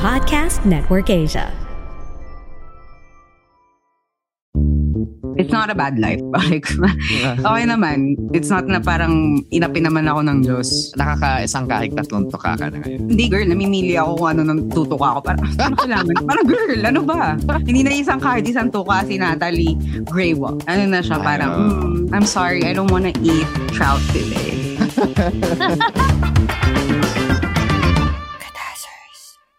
Podcast Network Asia. It's not a bad life. Like, okay naman. It's not na parang inapin naman ako ng Diyos. Nakaka-isang kahit tatlong tuka ka na ngayon. Hindi girl, namimili ako kung ano nang tutuka ako. Parang, ano kailangan? Parang girl, ano ba? Hindi na isang kahit isang tuka si Natalie Graywa. Ano na siya, parang, mm, I'm sorry, I don't wanna eat trout today.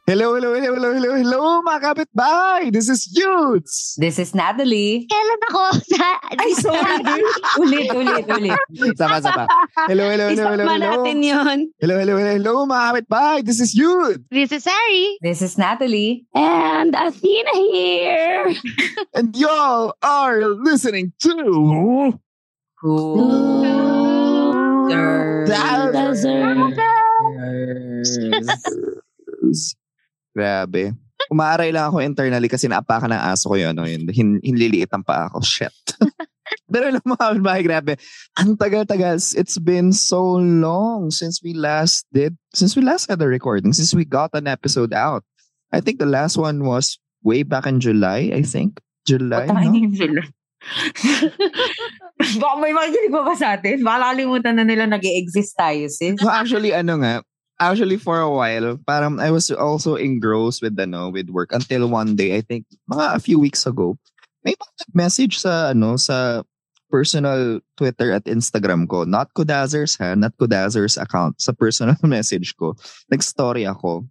Hello, hello, hello, hello, hello, hello, mga kapitbahay! This is Yudes! This is Natalie. Kailan ako? Sa, Ay, sorry girl. ulit, ulit, ulit. Sama, sama. Hello, hello, hello, hello, Isama hello. natin yun. Hello, hello, hello, hello, mga kapitbahay! This is Yudes! This is Sari. This is Natalie. And Athena here. And y'all are listening to... Grabe. Umaaray lang ako internally kasi naapakan ng aso ko yun. Ano, yun. Hin, hinliliit ang paa ko. Shit. Pero alam mo, kapitbahay, grabe. Ang tagal-tagal. It's been so long since we last did, since we last had a recording, since we got an episode out. I think the last one was way back in July, I think. July, Patay no? yung sila. Baka may makikinig pa ba sa atin? Baka nakalimutan na nila nag exist tayo, sis. No, actually, ano nga, actually for a while, parang I was also engrossed with ano, with work until one day, I think, mga a few weeks ago, may message sa ano, sa personal Twitter at Instagram ko. Not Kudazers ha, not Kudazers account. Sa personal message ko. Nag-story ako.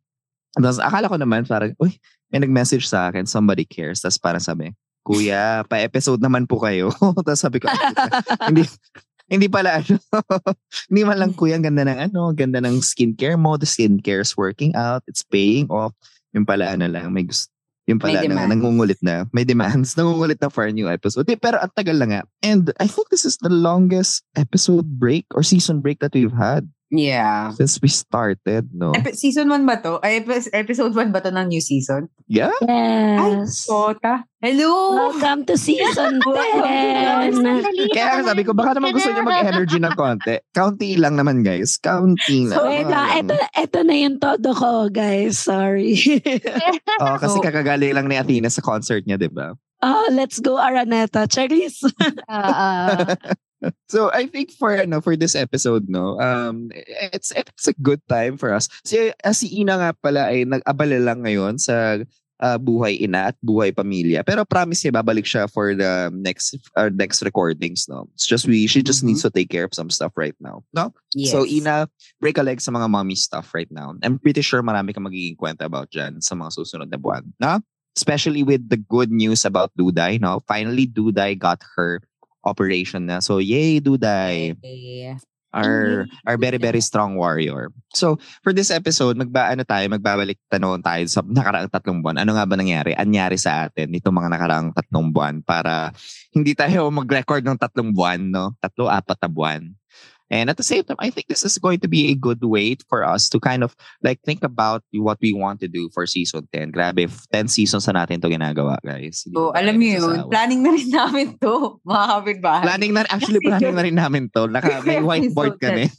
Tapos akala ko naman parang, uy, may nag-message sa akin, somebody cares. Tapos parang sabi, Kuya, pa-episode naman po kayo. Tapos sabi ko, "Ah, hindi, hindi pala ano. hindi man lang kuya, ang ganda ng ano, ganda ng skincare mo. The skincare is working out. It's paying off. Yung pala ano lang, may gusto. Yung pala May na, demand. nangungulit na. May demands. Nangungulit na for a new episode. Eh, pero ang tagal lang nga. And I think this is the longest episode break or season break that we've had Yeah. since we started, no? Epi- season 1 ba to? Ay, epi- episode 1 ba to ng new season? Yeah? Ay, Yes. Kota. Hello! Welcome to season 10. Kaya sabi ko, baka naman gusto niya mag-energy ng konti. County lang naman, guys. County lang. Wait lang, ito, ito na yung todo ko, guys. Sorry. Oh, kasi So- kakagaling lang ni Athena sa concert niya, di ba? oh, let's go Araneta. Charis. So I think for ano for this episode no um it's it's a good time for us. Si ah, si Ina nga pala ay nag-abala lang ngayon sa ah, buhay ina at buhay pamilya. Pero promise niya babalik siya for the next uh, next recordings no. It's just we she just Mhm. needs to take care of some stuff right now. No? Yes. So Ina, break a leg sa mga mommy stuff right now. I'm pretty sure marami kang magiging kwenta about dyan sa mga susunod na buwan. No? Especially with the good news about Duday. No? Finally, Duday got her operation na. So, yay, Duday. Okay. Our, our very, very strong warrior. So, for this episode, magba, ano tayo, magbabalik tanong tayo sa nakaraang tatlong buwan. Ano nga ba nangyari? Anyari sa atin nitong mga nakaraang tatlong buwan para hindi tayo mag-record ng tatlong buwan, no? Tatlo, apat na buwan. And at the same time, I think this is going to be a good way for us to kind of like think about what we want to do for season 10. Grabe, 10 seasons na natin to ginagawa, guys. So, na alam niyo yun, planning na rin namin to, mga kapitbahay. Planning na, actually planning na rin namin to. Naka, may whiteboard kami.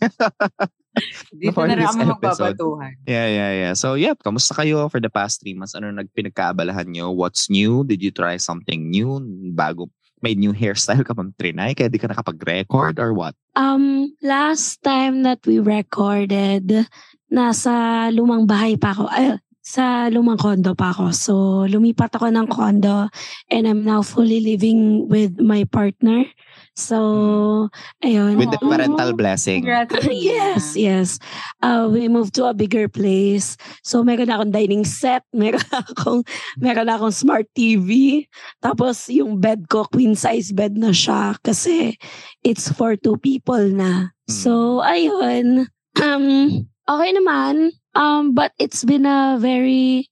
Dito na rin kami episode. magbabatuhan. Yeah, yeah, yeah. So, yeah, kamusta kayo for the past three months? Ano nag pinagkaabalahan nyo? What's new? Did you try something new? Bago, may new hairstyle ka bang trinay? Kaya di ka nakapag-record or what? Um, last time that we recorded, nasa lumang bahay pa ako. Ay, sa lumang condo pa ako. So, lumipat ako ng condo and I'm now fully living with my partner So, ayun. With the parental blessing. Yes, yes. Uh, we moved to a bigger place. So meron akong dining set, meron akong meron akong smart TV. Tapos yung bed ko queen size bed na siya kasi it's for two people na. So ayun. Um okay naman. Um but it's been a very na-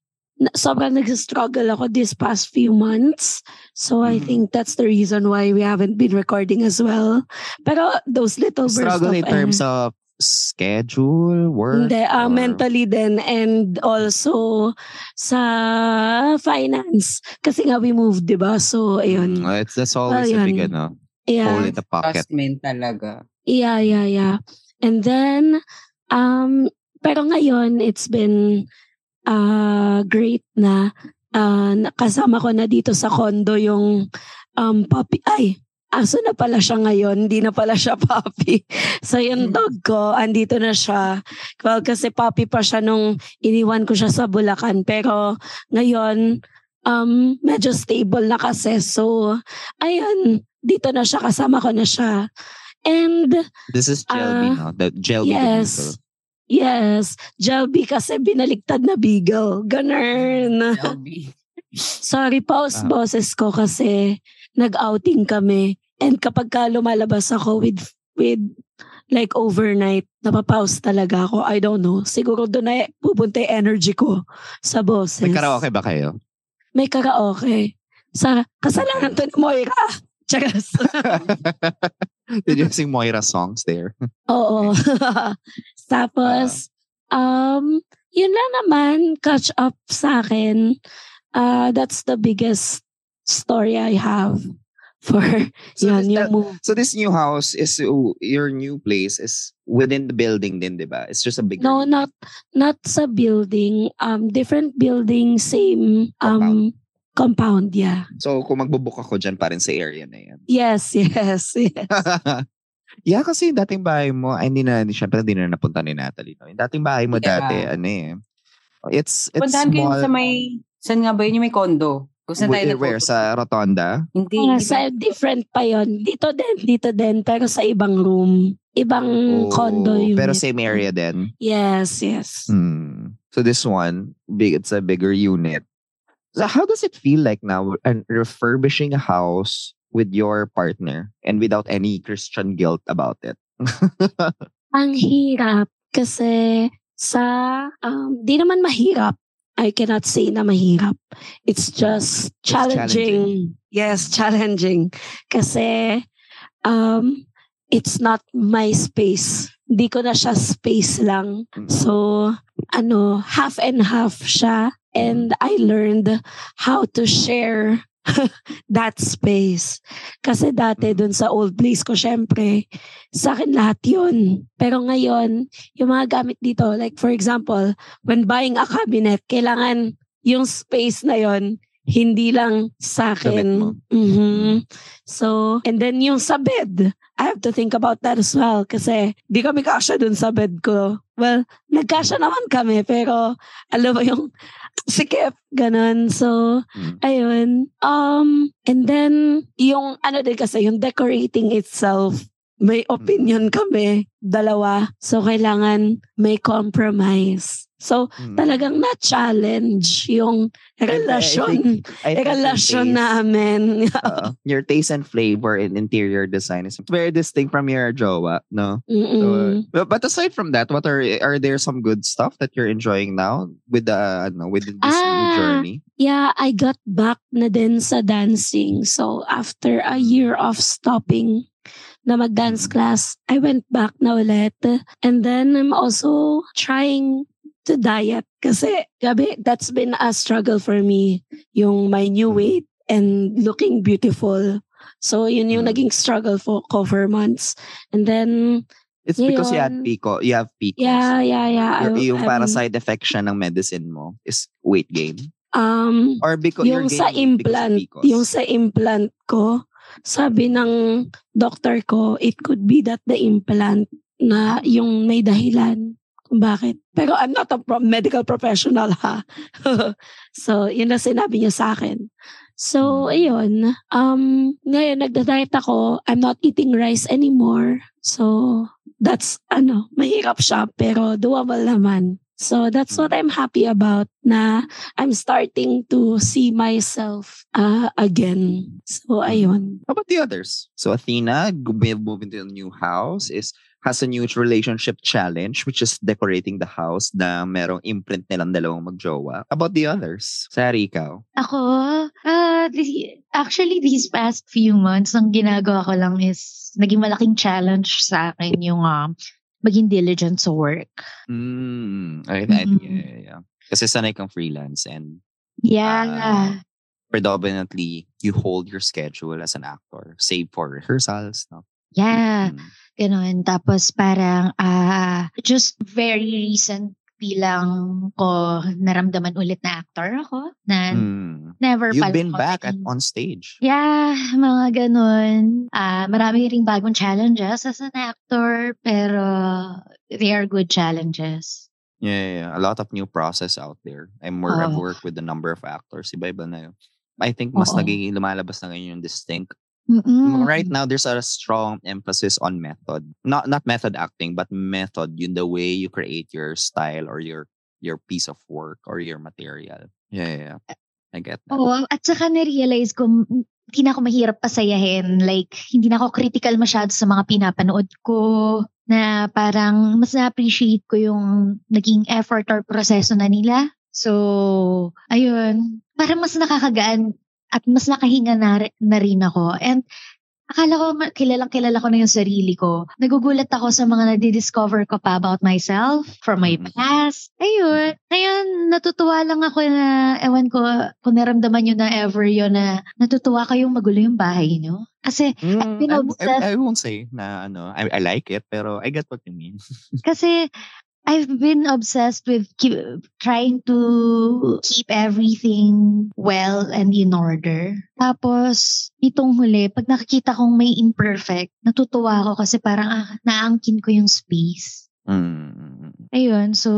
sobrang nag-struggle ako this past few months. So I Mhm. think that's the reason why we haven't been recording as well. Pero those little bursts Struggle of in terms air- of schedule, work. hindi, or- mentally din and also sa finance. Kasi nga we moved, di ba? So, ayun. Mm, it's that's always Well, a big ano, Yeah. hole in the pocket. Adjustment talaga. Yeah, yeah, yeah. And then, um, pero ngayon, it's been uh, great na uh, kasama ko na dito sa condo yung um, puppy. Ay, aso na pala siya ngayon. Hindi na pala siya puppy. So, yung Hmm. dog ko, andito na siya. Well, kasi puppy pa siya nung iniwan ko siya sa Bulacan. Pero ngayon, um, medyo stable na kasi. So, ayun, dito na siya. Kasama ko na siya. And This is Jelby, Ah, no? The Jelby yes. Yes, Jelby kasi binaligtad na beagle. Ganun. LB. Sorry pause Ah. boses ko kasi nag-outing kami. And kapag ka lumalabas ako with with like overnight, napapause talaga ako. I don't know. Siguro doon na pupunta energy ko sa boses. May karaoke ba kayo? May karaoke. Sa kasalanan to ni Moira. Charas. Did you sing Moira songs there? Oo. Tapos, um, yun lang naman, catch up sa akin. Uh, that's the biggest story I have for So yun, this- move. So this new house is uh, your new place is within the building din, di ba? It's just a big No, not not sa building. Um, different building, same um compound. Yeah. So kung magbubook ako dyan pa rin sa area na yan. Yes, yes, yes. yeah, kasi yung dating bahay mo, ay hindi na, syempre hindi na napunta ni Natalie. No? Yung dating bahay mo Yeah. dati, ano eh. It's, it's Puntahan ko yung small. sa may, saan nga ba yun yung may condo? Kung saan tayo Where, where? Sa Rotonda? Hindi. Di ba? sa different pa yon. Dito din, dito din, pero sa ibang room. Ibang Oh, condo unit. Pero same area din. Yes, yes. Hmm. So this one, big it's a bigger unit. So how does it feel like now and refurbishing a house with your partner and without any Christian guilt about it? Ang hirap kasi sa um di naman mahirap. I cannot say na mahirap. It's just challenging. Yes, challenging. Kasi um it's not my space. Hindi ko na siya space lang. Mm. So ano, half and half siya and I learned how to share that space. Kasi dati dun sa old place ko, syempre, sa akin lahat yun. Pero ngayon, yung mga gamit dito, like for example, when buying a cabinet, kailangan yung space na yon hindi lang sa akin. Mhm. So, and then yung sa bed, I have to think about that as well kasi di kami kasya dun sa bed ko. Well, nagkasya naman kami pero alam mo yung sikip, ganun. So, Mm. ayun. Um, and then, yung ano din kasi, yung decorating itself, may opinion kami, dalawa. So, kailangan may compromise. So, Mm. talagang na-challenge yung relasyon, I think your relasyon taste, namin. uh, your taste and flavor in interior design is very distinct from your jowa, no? So, but, aside from that, what are are there some good stuff that you're enjoying now with the ano, with this new Ah. journey? Yeah, I got back na din sa dancing. So, after a year of stopping na mag-dance class, I went back na ulit. And then, I'm also trying to diet. Kasi, gabi, that's been a struggle for me. Yung my new weight and looking beautiful. So, yun yung Mm. naging struggle for, ko for months. And then, It's because you had Ngayon- pico, you have PCOS. yeah, yeah, yeah. I- yung para side effect siya ng medicine mo is weight gain. Um, Or because yung sa because implant, PCOS. yung sa implant ko, sabi ng doctor ko, it could be that the implant na yung may dahilan kung bakit. Pero I'm not a pro- medical professional ha. so, yun na sinabi niya sa akin. So, Mm. ayun. Um, ngayon, nagda-diet ako. I'm not eating rice anymore. So, that's, ano, mahirap siya, pero doable naman. So, that's what I'm happy about na I'm starting to see myself uh, again. So, ayun. How about the others? So Athena, moving to a new house, is has a new relationship challenge, which is decorating the house na merong imprint nilang dalawang magjowa. How about the others? Sari, ikaw? Ako, ah, the- actually, these past few months, ang ginagawa ko lang is, naging malaking challenge sa akin yung um, maging diligent sa work. Mm, I, I, Mhm. yeah, yeah, yeah. Kasi sanay kang freelance and Yeah. Ah. predominantly you hold your schedule as an actor, save for rehearsals. No? yeah. Mm. Ganun. Tapos parang, ah, just very recent lang ko naramdaman ulit na actor ako. Na Mm. never You've been back at on stage. Yeah, mga ganun. Ah, marami ring bagong challenges as an actor, pero they are good challenges. Yeah, yeah, yeah. A lot of new process out there. I'm more I've Oo. worked with a number of actors. Iba-iba na yun. I think mas Oo. nagiging lumalabas na ngayon yung distinct. Mm-mm. Right now, there's a strong emphasis on method. Not not method acting, but method. Yun the way you create your style or your your piece of work or your material. Yeah, yeah, yeah. I get that. Oo, at saka na-realize ko, hindi na ako mahirap pasayahin. Like, hindi na ako critical masyado sa mga pinapanood ko na parang mas na-appreciate ko yung naging effort or proseso na nila. So, ayun. Parang mas nakakagaan at mas nakahinga na, na rin ako. And akala ko kilalang kilala ko na yung sarili ko. Nagugulat ako sa mga nadidiscover ko pa about myself from my Mhm. past. Ayun. Ngayon, natutuwa lang ako na, ewan ko, kung naramdaman nyo na ever yun na natutuwa kayong magulo yung bahay nyo. Kasi, Mm, been I, I, I won't say na ano, I, I like it, pero I get what you mean. kasi I've been obsessed with keep, trying to keep everything well and in order. Tapos, itong huli, pag nakikita kong may imperfect, natutuwa ako kasi parang ah, naangkin ko yung space. Mm. Ayun, so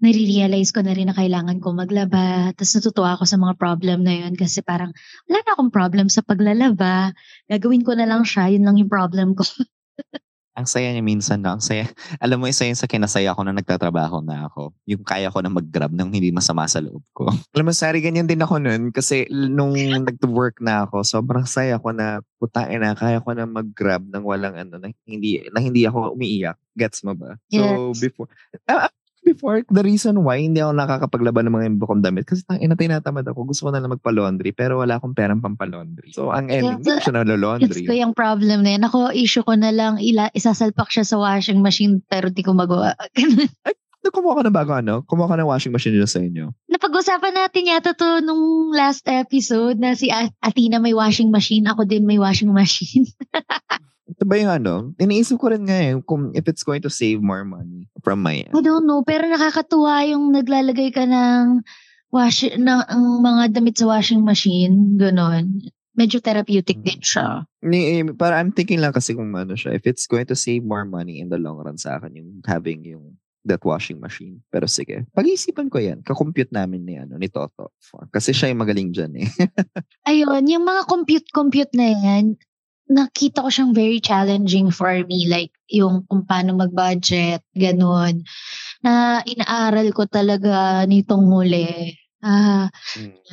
nare-realize ko na rin na kailangan ko maglaba. Tapos natutuwa ako sa mga problem na yun kasi parang wala na akong problem sa paglalaba. Gagawin ko na lang siya, yun lang yung problem ko. Ang saya niya minsan na, ang saya. Alam mo, isa yun sa kinasaya ko na nagtatrabaho na ako. Yung kaya ko na mag-grab nang hindi masama sa loob ko. Alam mo, sorry, ganyan din ako nun. Kasi nung nag-work na ako, sobrang saya ko na, putain na, kaya ko na mag-grab nang walang ano, na hindi, na hindi ako umiiyak. Gets mo ba? So, Yes. before, ah, ah, before, the reason why hindi ako nakakapaglaban ng mga iba kong damit, kasi tangin na tinatamad ako, gusto ko na lang magpa-laundry, pero wala akong perang pampalaundry. So, ang ending, hindi ko siya Gets nalalaundry. ko yung problem na yun. Ako, issue ko na lang, ila, isasalpak siya sa washing machine pero di ko magawa. Ano, kumuha ka na bago ano? Kumuha ka ng washing machine nila sa inyo. Napag-usapan natin yata to nung last episode na si Athena may washing machine, ako din may washing machine. Ito ba yung ano? Iniisip ko rin nga eh, kung if it's going to save more money from my I don't know, pero nakakatuwa yung naglalagay ka ng wash ng ang mga damit sa washing machine, ganon. Medyo therapeutic din siya. Ni, eh, para I'm thinking lang kasi kung ano siya, if it's going to save more money in the long run sa akin, yung having yung that washing machine. Pero sige, pag-iisipan ko yan. Kakompute namin ni, ano, ni Toto. Kasi siya yung magaling dyan eh. Ayun, yung mga compute-compute na yan, nakita ko siyang very challenging for me. Like, yung kung paano mag-budget, ganun. Na inaaral ko talaga nitong huli. Ah,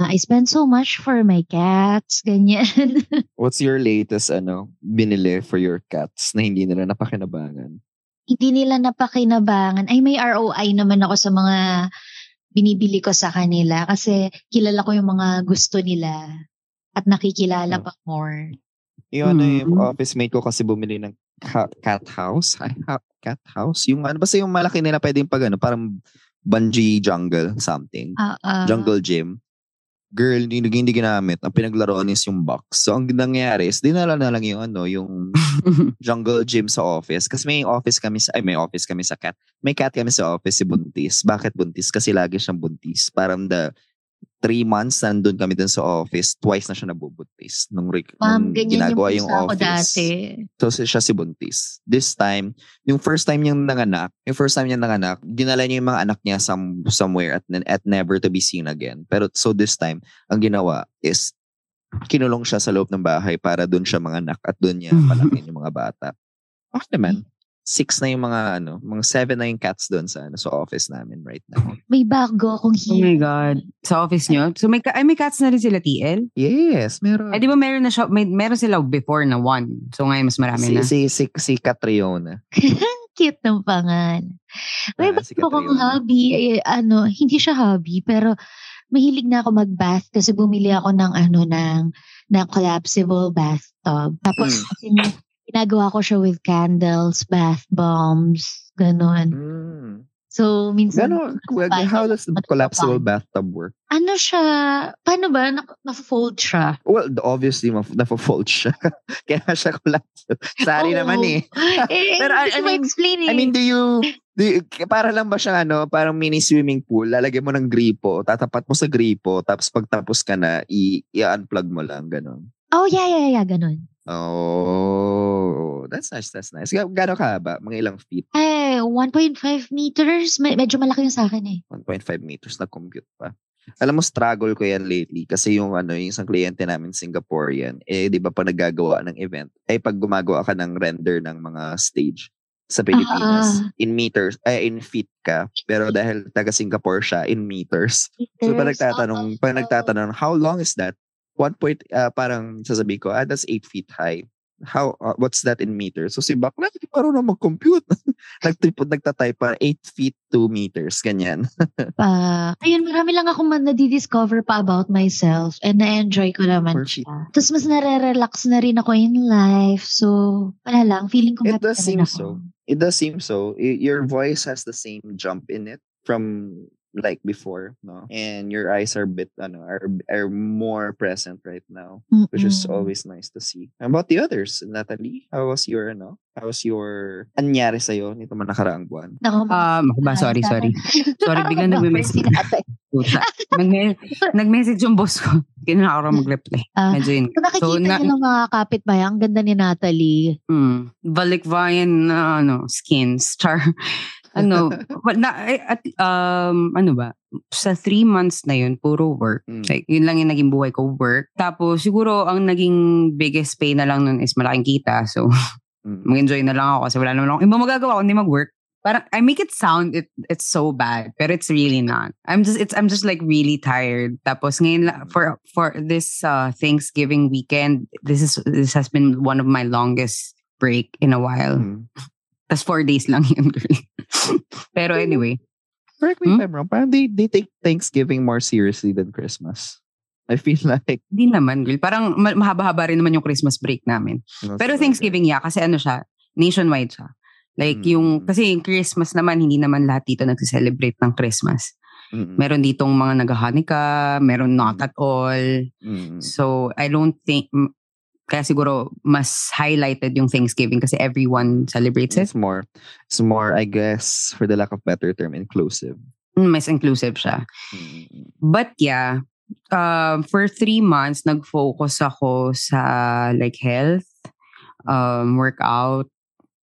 I spend so much for my cats, ganyan. What's your latest ano binili for your cats na hindi nila napakinabangan? hindi nila napakinabangan. Ay, may ROI naman ako sa mga binibili ko sa kanila kasi kilala ko yung mga gusto nila at nakikilala Oh. pa more. Yung ano yung Mm. office mate ko kasi bumili ng ca- cat house. Ay, ha- cat house? Yung ano, basta yung malaki nila pwedeng pag ano, parang bungee jungle something. Ah. jungle gym. Girl, hindi, hindi ginamit. Ang pinaglaruan is yung box. So, ang nangyari is, dinala na lang yung ano, yung jungle gym sa office. Kasi may office kami sa, ay may office kami sa cat. May cat kami sa office, si Buntis. Bakit Buntis? Kasi lagi siyang buntis. Parang the three months nandun kami dun sa office, twice na siya nabubuntis. Nung, re- Ma'am, nung yung ginagawa yung ko office. dati. So, si- siya si Buntis. This time, yung first time niyang nanganak, yung first time niyang nanganak, dinala niya yung mga anak niya some, somewhere at, at never to be seen again. Pero so this time, ang ginawa is kinulong siya sa loob ng bahay para doon siya mga anak at doon niya Mhm. palakin yung mga bata. Okay naman. Six na yung mga ano, mga seven na yung cats doon sa ano, sa office namin right now. May bago akong Oh my. God. Sa office nyo? So may, ay, may cats na rin sila, TL? Yes, meron. Ay, di ba meron na siya, may, meron sila before na one. So ngayon mas marami si, na. si, si, si Catriona. Cute ng pangalan. May Ah, si bago akong Catriona. hobby. Eh, ano, hindi siya hobby, pero mahilig na ako mag-bath kasi bumili ako ng ano ng ng collapsible bathtub. Tapos Hmm. Ginagawa ko siya with candles, bath bombs, ganun. Mm. So minsan Gano, how does the collapsible bathtub work? ano siya, paano ba? Na- Na-fold siya. Well, obviously, maf- nafa-fold siya. Kaya siya collapsible. Sorry Oo. naman eh. eh, Pero, I- I mean- ma-explain eh. I mean, do you, do you- para lang ba siyang ano, parang mini swimming pool, lalagyan mo ng gripo, tatapat mo sa gripo, tapos pagtapos ka na, i- i-unplug mo lang, ganun. oh, yeah, yeah, yeah, ganun. Oh, that's nice, that's nice. Ga- Gano'n ka ba? Mga ilang feet? Eh, 1.5 meters. Me- medyo malaki yung sa akin eh. 1.5 meters na compute pa. Alam mo, struggle ko yan lately kasi yung ano, yung isang kliyente namin Singaporean, eh, di ba pa nagagawa ng event, eh, pag gumagawa ka ng render ng mga stage sa Pilipinas, Ah. in meters, eh, in feet ka, pero dahil taga Singapore siya, in meters. So, pag Meters, nagtatanong, pag oo. nagtatanong, how long is that? One point, ah, parang sasabihin ko, ah, that's 8 feet high. How, ah, what's that in meters? So, si Bakla, hindi marunong mag-compute. Nagtipod, nagtatype pa, 8 feet 2 meters, ganyan. pa. Ayun, marami lang akong man nadidiscover pa about myself and na-enjoy ko naman Perfect. siya. Tapos mas nare-relax na rin ako in life. So, wala lang. Feeling ko It does na seem ako. so. It does seem so. Your voice has the same jump in it from like before, no? And your eyes are bit, ano, are are more present right now, which is Mm-mm. always nice to see. How about the others, Natalie? How was your, ano? How was your anyari sa'yo nito man nakaraang buwan? Um, ako ba? Sorry, sorry. Sorry, biglang nagme-message. Nagme- nag-message yung boss ko. Hindi na ako mag-reply. Ah, Medyo yun. Kung nakikita So, na- niyo ng mga kapitbahay, ang ganda ni Natalie. Hmm. Balikbayan na ano, skins. Char. Ano, na, ay, at, um, ano ba? Sa three months na yun, puro work. Mm. Like, yun lang yung naging buhay ko, work. Tapos, siguro, ang naging biggest pay na lang nun is malaking kita. So, Mm. mag-enjoy na lang ako kasi wala naman akong ibang magagawa kundi mag-work. Parang, I make it sound it it's so bad, but it's really not. I'm just it's I'm just like really tired. Tapos ngayon la- for for this uh, Thanksgiving weekend, this is this has been one of my longest break in a while. Mm. Tapos four days lang yun, girl. Pero anyway, Correct me Hmm? if I'm wrong. Parang they, they take Thanksgiving more seriously than Christmas. I feel like. di naman, girl. Parang ma- mahaba-haba rin naman yung Christmas break namin. no, Pero. Thanksgiving, yeah, kasi ano siya, nationwide siya. Like Mm. yung, kasi yung Christmas naman, hindi naman lahat dito nagse-celebrate ng Christmas. Mm-mm. Meron ditong mga nag-Hanukkah, meron not at all. Mm-mm. So, I don't think, kaya siguro mas highlighted yung Thanksgiving kasi everyone celebrates it. It's more, it's more, I guess, for the lack of better term, inclusive. Mm, Mas inclusive siya. Mm-mm. But yeah, um, for three months, nag-focus ako sa like health, um, workout,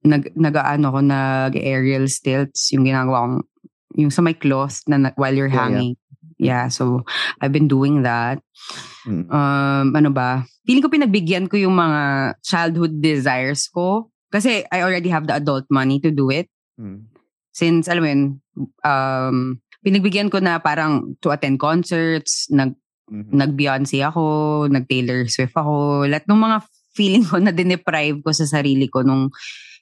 nag, nag-ano ko, nag-aerial stilts, yung ginagawa kong, yung sa may cloth na, while you're Yeah, yeah. hanging. Yeah, so I've been doing that. Mm. Um, ano ba? Feeling ko pinagbigyan ko yung mga childhood desires ko. Kasi I already have the adult money to do it. Mm. Since, alam mo yun, um, pinagbigyan ko na parang to attend concerts, nag, Mhm. nag-Beyonce ako, nag-Taylor Swift ako. Lahat ng mga feeling ko na dineprive ko sa sarili ko nung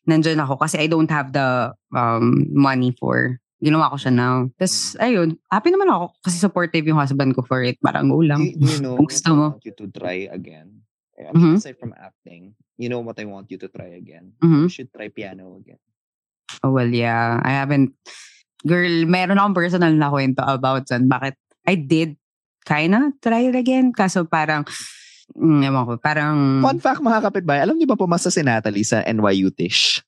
nandyan ako kasi I don't have the um, money for ginawa ko siya now. Tapos, ayun, happy naman ako kasi supportive yung husband ko for it. Parang go lang. you- do you know Kung gusto I mo. want you to try again? I mean, aside from acting, you know what I want you to try again? Mhm. You should try piano again. Oh, well, yeah. I haven't, girl, meron akong personal na kwento about dyan. Bakit? I did kinda try it again. Kaso parang, mm, ewan ko, parang, Fun fact mga kapitbahay, alam niyo ba pumasa si Natalie sa NYU Tish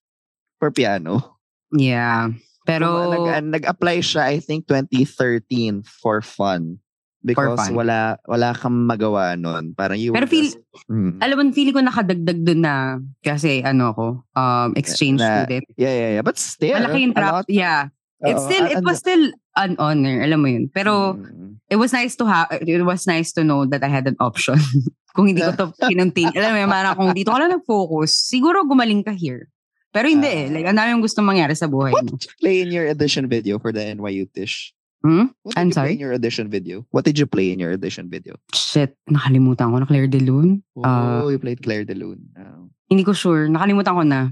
for piano? yeah. Pero, Pum- nag, nag-apply siya, I think, 2013 for fun. Because fun. wala wala kang magawa nun. Parang you Pero feel- just- Mm. alam mo, feeling ko nakadagdag dun na, kasi ano ako, um, exchange Na- student. Yeah, yeah, yeah. But still, Malaki yung trap, lot, yeah. It's Oo, still, it was still an honor, alam mo yun. Pero, Mm. it was nice to have, it was nice to know that I had an option. kung hindi ko to pinunting, alam mo yun, parang kung dito ka lang nag-focus, siguro gumaling ka here. Pero hindi eh. Ah. Like, ang dami yung gusto mangyari sa buhay What mo. did you play in your audition video for the NYU Tish? Hmm? What did I'm you play sorry? in your audition video? What did you play in your audition video? Shit, nakalimutan ko na Claire de Lune. Oh, Ah. you played Claire de Lune. Oh. Hindi ko sure. Nakalimutan ko na.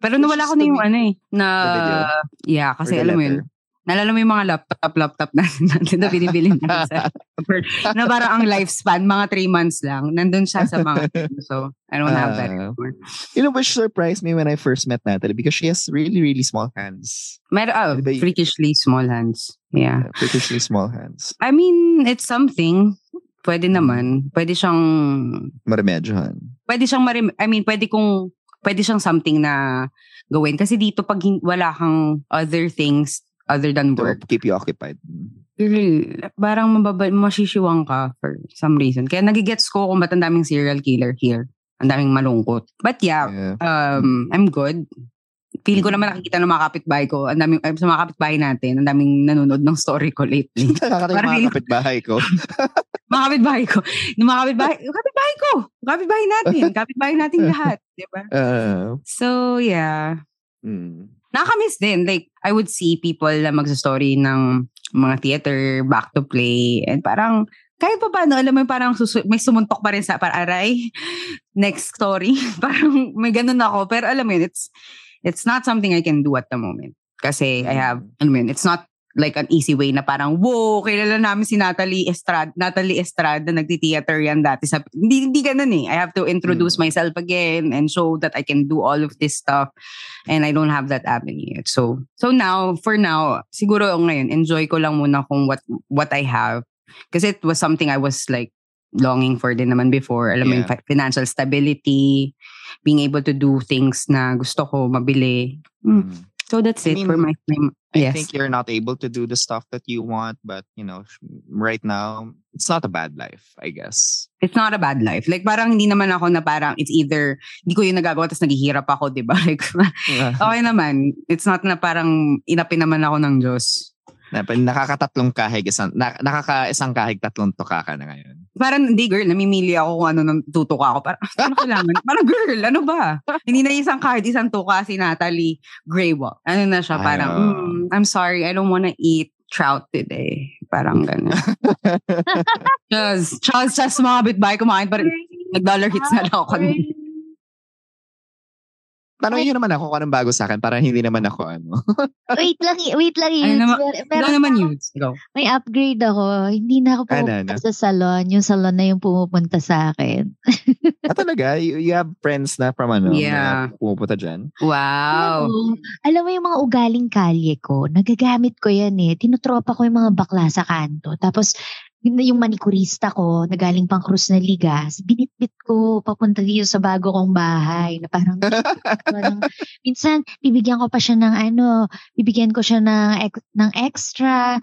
Pero nawala ko na yung ano eh. Na, yeah, kasi alam mo yun. Nalala mo yung mga laptop, laptop natin natin na binibili natin sa na parang ang lifespan, mga three months lang. Nandun siya sa mga So, I don't have that Ah. anymore. You know, which surprised me when I first met Natalie because she has really, really small hands. Meron, oh, Di ba y- freakishly small hands. Yeah. Uh, freakishly small hands. I mean, it's something. Pwede Mm. naman. Pwede siyang, Maremedyohan. pwede siyang marim, I mean, pwede kung, pwede siyang something na gawin. Kasi dito, pag wala kang other things other than To work, keep you occupied. girl, parang mababa, masisiwang ka for some reason. Kaya nagigets ko kung ba't ang daming serial killer here. Ang daming malungkot. But yeah, Yeah. um, I'm good. Feeling ko naman nakikita ng mga kapitbahay ko, ang daming, ay, sa mga kapitbahay natin, ang daming nanonood ng story ko lately. Yung Parang mga kapitbahay ko. mga kapitbahay ko. Yung mga kapitbahay, kapitbahay ko. Kapitbahay natin. Kapitbahay natin lahat. Di ba? Uh, So, yeah. Mm. Nakakamiss din. Like, I would see people na magsa-story ng mga theater, back to play, and parang, kahit pa paano, alam mo, parang susu- may sumuntok pa rin sa, parang, aray, next story. parang may ganun ako. Pero alam mo yun, it's, it's not something I can do at the moment. Kasi I have, alam mo yun, it's not like an easy way na parang, wow, kilala namin si Natalie Estrada, Natalie Estrada, nagti-theater yan dati. Sa, hindi, hindi ganun eh. I have to introduce Mm. myself again and show that I can do all of this stuff and I don't have that avenue yet. So, so now, for now, siguro ngayon, enjoy ko lang muna kung what, what I have. Kasi it was something I was like, longing for din naman before. Alam mo yung Yeah. fi- financial stability, being able to do things na gusto ko, mabili. Mm. Mm. So that's I it for mean, my time. I Yes. think you're not able to do the stuff that you want, but you know, right now it's not a bad life, I guess. It's not a bad life. Like parang hindi naman ako na parang it's either hindi ko yung nagagawa tapos naghihirap ako, di ba? Like, okay naman. It's not na parang inapin naman ako ng Diyos. Na, nakakatatlong kahig, isang, na, nakaka-isang kahig tatlong tuka ka na ngayon. Parang hindi girl, namimili ako kung ano nang tutuka ako. Parang ano kailangan? parang girl, ano ba? Hindi na isang kahit isang tuka si Natalie Graywa. Ano na siya? Ay, Parang. "Mm, I'm sorry, I don't wanna eat trout today. Parang gano'n. Just, just, just mga bitbay kumain pa rin. Nag-dollar hits na lang ako. Tanongin nyo naman ako kung anong bago sa akin para hindi naman ako ano. wait lang, wait lang. Ano Yudes. naman- meron naman na- yun. Ikaw. May upgrade ako. Hindi na ako Ano, pumupunta ano? sa salon. Yung salon na yung pumupunta sa akin. ah, talaga? You, you have friends na from ano? Yeah. Na pumupunta dyan? Wow. Oo. Alam mo yung mga ugaling kalye ko, nagagamit ko yan eh. Tinutropa ko yung mga bakla sa kanto. Tapos, yun na yung manikurista ko, na galing pang Cruz na Ligas, binitbit ko papunta dito sa bago kong bahay. Na parang, parang minsan, bibigyan ko pa siya ng ano, bibigyan ko siya ng, ng extra,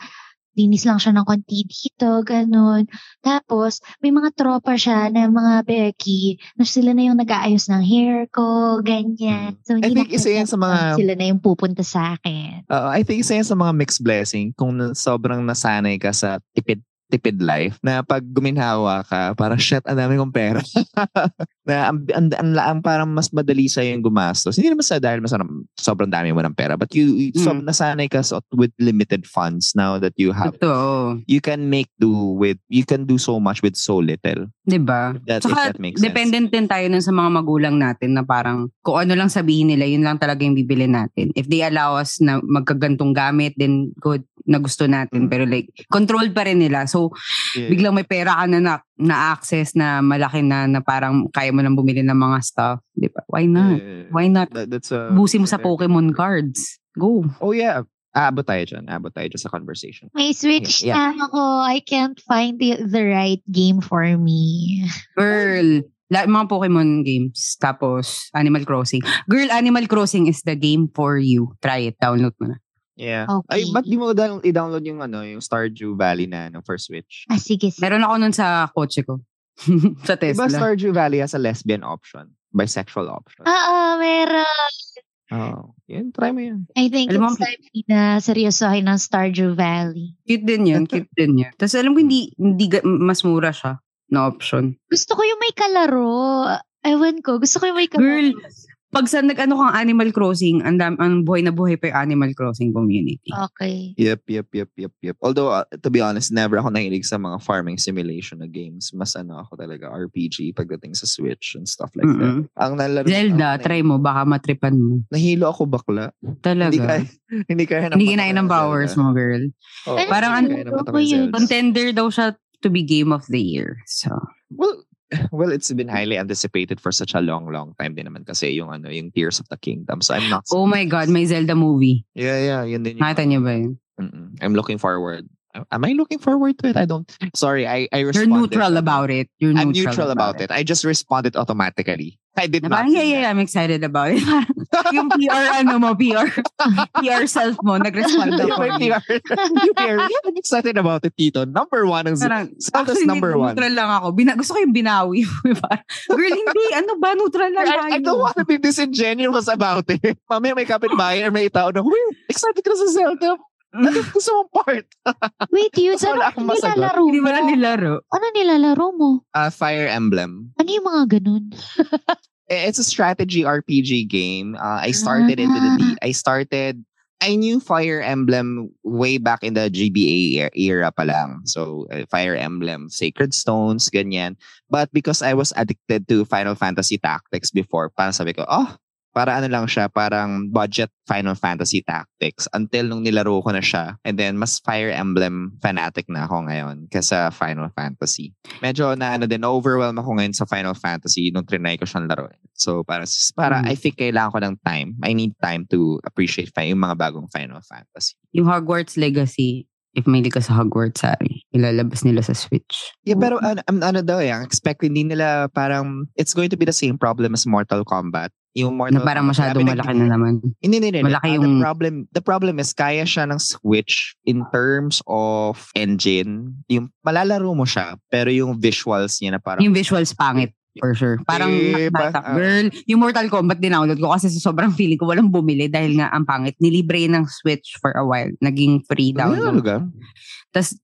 linis lang siya ng konti dito, ganun. Tapos, may mga tropa siya na mga Becky, na sila na yung nag-aayos ng hair ko, ganyan. So, I think isa yan sa mga- sila na yung pupunta sa akin. Uh, I think isa yan sa mga mixed blessing kung sobrang nasanay ka sa tipid tipid life na pag guminhawa ka, parang shit, ang dami kong pera. na ang, ang, ang, ang parang mas madali sa yung gumastos. Hindi naman sa dahil mas sobrang dami mo ng pera. But you, you so, Mm. nasanay ka so, with limited funds now that you have. Totoo. You can make do with, you can do so much with so little. Diba? That, if Tsaka, that makes sense. dependent din tayo nun sa mga magulang natin na parang kung ano lang sabihin nila, yun lang talaga yung bibili natin. If they allow us na magkagantong gamit, then good, na gusto natin. Mm. Pero like, controlled pa rin nila. So, Yeah. biglang may pera ka na, na na access na malaki na na parang kaya mo nang bumili ng mga stuff. Di ba? Why not? Yeah. Why not? That, that's a, Busi mo sa Pokemon cards. Go. Oh yeah. Aabot tayo dyan. Aabot tayo dyan sa conversation. May switch Yeah. na ako. I can't find the, the right game for me. Girl, la, mga Pokemon games. Tapos, Animal Crossing. Girl, Animal Crossing is the game for you. Try it. Download mo na. Yeah. Okay. Ay, ba't di mo down- i-download yung ano, yung Stardew Valley na no, for Switch? Ah, sige, sige. Meron ako nun sa kotse ko. sa Diba Tesla. Stardew Valley has a lesbian option? Bisexual option? Oo, meron. Oh, yun, try mo yun. I think Alam mo, it's time na seryosohin ng Stardew Valley. Cute din yun, cute din yun. Tapos alam ko hindi, hindi ga- mas mura siya na option. Gusto ko yung may kalaro. Ewan ko, gusto ko yung may kalaro. Girl, pag sa nag-ano kang Animal Crossing, ang, dam, ang buhay na buhay pa yung Animal Crossing community. Okay. Yep, yep, yep, yep, yep. Although, uh, to be honest, never ako nahilig sa mga farming simulation na games. Mas ano ako talaga, RPG pagdating sa Switch and stuff like Mm-mm. that. Ang nalaro Zelda, ang- try mo, baka matripan mo. Nahilo ako bakla. Hindi Talaga. kaya, hindi kaya Hindi kinaya ng powers mo, girl. Oh, Parang ano, ng. Contender daw siya to be Game of the Year. So, Well, well, it's been highly anticipated for such a long, long time din naman kasi yung ano, yung Tears of the Kingdom. So I'm not. oh my God, may Zelda movie. Yeah, yeah, yun din. Nakita niyo ba yun? Mm-mm. I'm looking forward. Am I looking forward to it? I don't. Sorry, I I You're responded. neutral about it. You're I'm neutral, neutral about it. I just responded automatically. I did Na not. parang, yeah, yeah. I'm excited about it. Parang yung PR, ano mo, PR, PR self mo, nag-respond Yung ako. may PR. Yung PR. I'm excited about it, Tito. Number one ang Parang, Zelda's number one. neutral lang ako. Bina, gusto ko yung binawi. Parang, Girl, hindi. Ano ba? Neutral lang tayo. I, I don't want to be disingenuous about it. Mamaya may kapitbahay or may tao na, excited ka sa Zelda. Ano gusto mong part? Wait, yun, So, ano wala akong masagot. nilalaro Hindi mo? mo na nilaro. Ano nilalaro mo? Uh, Fire Emblem. Ano yung mga ganun? Eh, It's a strategy RPG game. Uh, I started it with the D- I started I knew Fire Emblem way back in the GBA er- era pa lang. So, uh, Fire Emblem, Sacred Stones, ganyan. But because I was addicted to Final Fantasy Tactics before, parang sabi ko, oh, para ano lang siya, parang budget Final Fantasy Tactics until nung nilaro ko na siya. And then, mas Fire Emblem fanatic na ako ngayon kesa Final Fantasy. Medyo na ano din, overwhelm ako ngayon sa Final Fantasy nung trinay ko siyang laruin. So, para, para Mm. I think kailangan ko ng time. I need time to appreciate yung mga bagong Final Fantasy. Yung Hogwarts Legacy, if may ka sa Hogwarts, sorry, ilalabas nila sa Switch. Yeah, pero ano, ano, ano daw eh, expect hindi nila parang, it's going to be the same problem as Mortal Kombat. Yung Mortal Na parang Kombat, masyadong sabi malaki na naman. Hindi, hindi, hindi. Malaki Uh, yung- the problem, the problem is kaya siya ng Switch in terms of engine. Yung malalaro mo siya, pero yung visuals niya na parang Yung visuals pangit. For sure. Parang Eh, ba- bata. ah. Girl, yung Mortal Kombat dinownload ko kasi sa sobrang feeling ko walang bumili dahil nga ang pangit. Nilibre ng Switch for a while. Naging free Ano download. talaga? Tapos,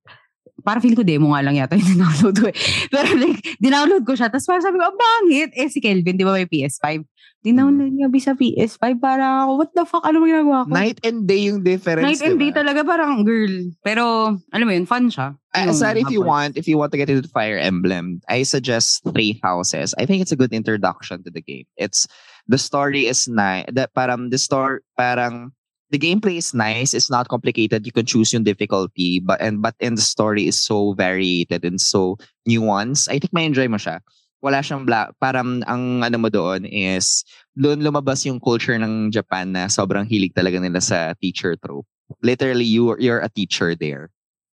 para feeling ko demo nga lang yata yung dinownload ko eh. Pero like, dinownload ko siya. Tapos parang sabi ko, ang bangit. Eh si Kelvin, di ba may PS5? Dinownload niya ba sa PS5? Para ako, what the fuck? Ano ginagawa ko? Night and day yung difference, Night and day diba? talaga parang girl. Pero, alam mo yun, fun siya. Uh, aside if you want, if you want to get into Fire Emblem, I suggest Three Houses. I think it's a good introduction to the game. It's the story is nice. That parang the story parang the gameplay is nice. It's not complicated. You can choose yung difficulty, but and but and the story is so varied and so nuanced. I think may enjoy mo siya. Wala siyang black. Parang ang ano mo doon is doon lumabas yung culture ng Japan na sobrang hilig talaga nila sa teacher trope. Literally, you you're a teacher there.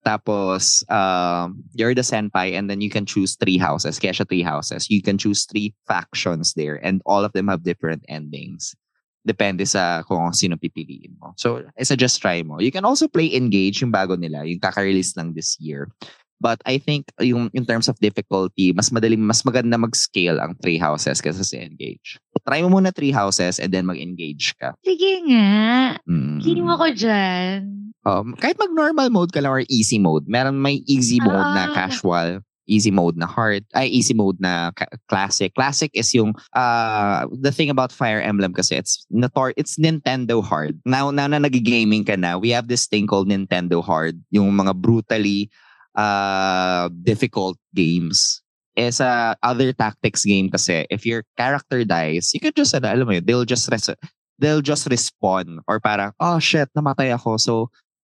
Tapos, um, you're the senpai and then you can choose three houses. Kaya siya three houses. You can choose three factions there and all of them have different endings. Depende sa kung sino pipiliin mo. So, I suggest try mo. You can also play Engage, yung bago nila, yung kaka-release lang this year. But I think yung in terms of difficulty, mas madaling, mas maganda mag-scale ang three houses kaysa sa Engage. Try mo muna three houses and then mag-engage ka. Sige nga. Mm. Kinim ako dyan. Um, kahit mag-normal mode ka lang or easy mode, meron may easy mode na Ah. casual, easy mode na hard, ay easy mode na classic. Classic is yung uh the thing about Fire Emblem kasi it's notor it's Nintendo hard. Now now na nagi-gaming ka na, we have this thing called Nintendo hard, yung mga brutally uh difficult games. Eh sa other tactics game kasi, if your character dies, you can just, ano, alam mo yun, they'll just res- they'll just respawn or parang, oh shit, namatay ako. So,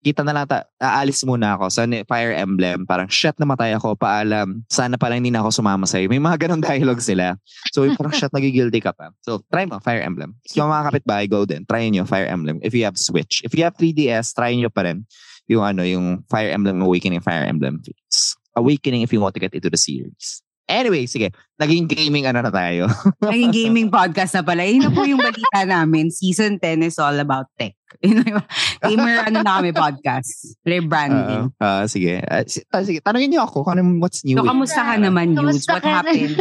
kita na lang, ta- aalis muna ako sa ni- Fire Emblem. Parang, shit, namatay ako, paalam. Sana pala hindi na ako sumama sa'yo. May mga ganong dialogue sila. So, yung parang, shit, nagigilty ka pa. So, try mo, Fire Emblem. Kung mga kapitbahay, go din. Try nyo, Fire Emblem. If you have Switch. If you have 3DS, try nyo pa rin yung ano, yung Fire Emblem Awakening, Fire Emblem Fates. Awakening if you want to get into the series. Anyway, sige. Naging gaming ano na tayo. Naging gaming podcast na pala. Yun na po yung balita namin. Season 10 is all about tech. Yun yung gamer ano na kami podcast. Rebranding. Ah, sige. Ah, si- ta- sige. Tanungin niyo ako kung what's new. so, kamusta ka naman? Kamusta What happened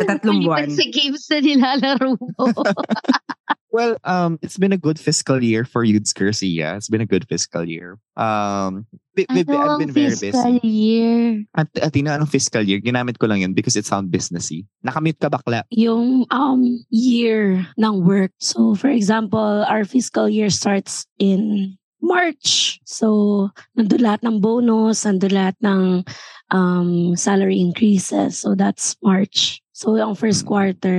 sa tatlong buwan? Sa games na nilalaro mo. Well, um, it's been a good fiscal year for Yudes Garcia. It's been a good fiscal year. Um, bi- Ano I've been very fiscal busy. year? At, at anong fiscal year? Ginamit ko lang yun because it sound businessy. Nakamute ka bakla. Yung um year ng work. So for example, our fiscal year starts in March. So nandun lahat ng bonus, nandun lahat ng um, salary increases. So that's March. So ang first Mm. quarter,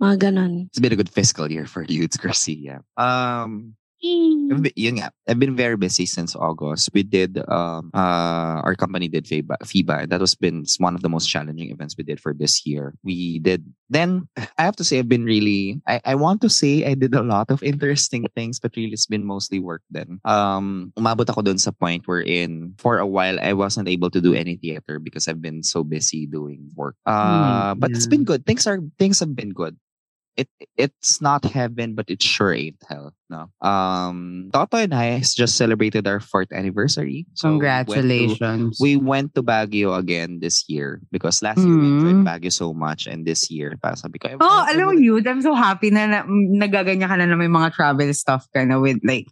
mga ganon. It's been a good fiscal year for Yudes Garcia. Um, Hmm. I've been- yun nga, I've been very busy since August. We did, um, uh, our company did FIBA, FIBA. and That was been one of the most challenging events we did for this year. We did, then I have to say, I've been really, I, I want to say I did a lot of interesting things, but really it's been mostly work then. Um, umabot ako dun sa point wherein for a while I wasn't able to do any theater because I've been so busy doing work. Uh, but it's been good. Things are, things have been good it it's not heaven, but it sure ain't hell. No. Um, Toto and I just celebrated our fourth anniversary. So we went to- Congratulations. We went to Baguio again this year because last year we Mm. enjoyed Baguio so much, and this year, para sabi ko, Oh, alam mo yun, I'm so happy na, na nagaganya ka na na may mga travel stuff ka na with like,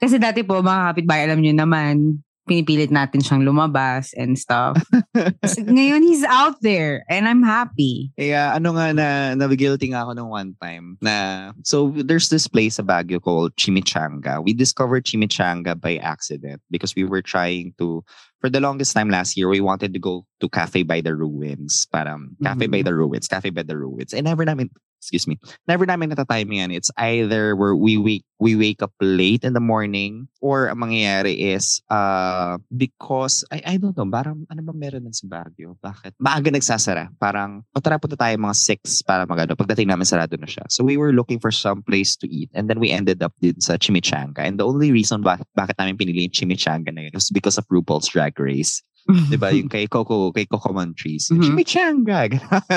kasi dati po, mga kapitbahay, alam nyo naman, pinipilit natin siyang lumabas and stuff. So, ngayon, he's out there and I'm happy. Kaya ano nga na nabigilty nga ako nung one time na so there's this place sa Baguio called Chimichanga. We discovered Chimichanga by accident because we were trying to for the longest time last year we wanted to go to Cafe by the Ruins. Parang Cafe by the Ruins, Cafe by the Ruins. And never namin excuse me, never namin natatiming yan. It's either where we wake we wake up late in the morning or ang mangyayari is uh because I I don't know, parang ano ba meron sa Baguio? Bakit? Maaga nagsasara. Parang o tara punta tayo mga 6 para magano. Pagdating namin sarado na siya. So we were looking for some place to eat and then we ended up din sa Chimichanga. And the only reason ba- bakit namin pinili yung Chimichanga na yun was because of RuPaul's Drag Race. 'Di ba? Yung kay Coco, kay Coco Montrese. Mhm. Chimichanga.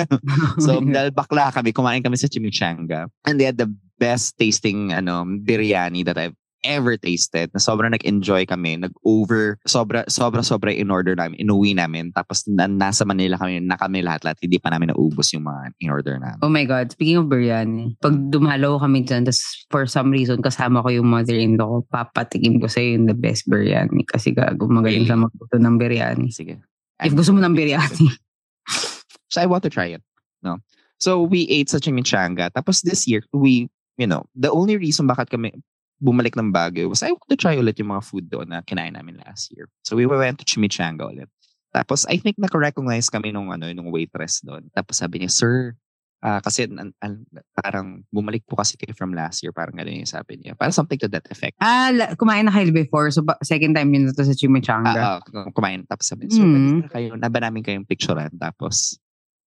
so dahil bakla kami, kumain kami sa Chimichanga. And they had the best tasting ano biryani that I've ever tasted. Na sobrang nag-enjoy kami. Nag-over, sobra, sobra, sobra in-order namin. Inuwi namin. Tapos na, nasa Manila kami, na kami lahat-lahat. Hindi pa namin naubos yung mga in-order namin. Oh my God, speaking of biryani, pag dumalaw kami dyan, tas for some reason, kasama ko yung mother-in-law ko, papatikim ko sa'yo yung the best biryani. Kasi gago, magaling Really? siya magluto ng biryani. Sige. If gusto mo ng biryani. So I want to try it. No. So we ate sa Chimichanga. Tapos this year, we, you know, the only reason bakit kami bumalik ng Baguio was I want to try ulit yung mga food doon na kinain namin last year. So we went to Chimichanga ulit. Tapos I think naka-recognize kami nung ano nung waitress doon. Tapos sabi niya, "Sir, ah, kasi an- an- parang bumalik po kasi kayo from last year, parang gano'n yung sabi niya. Parang something to that effect. ah, la- kumain na kayo before, so ba- second time yun na to sa Chimichanga. ah, kumain. Tapos sabi niya, "Sir, Mm. pwede kayo, naba namin kayong picturean." Tapos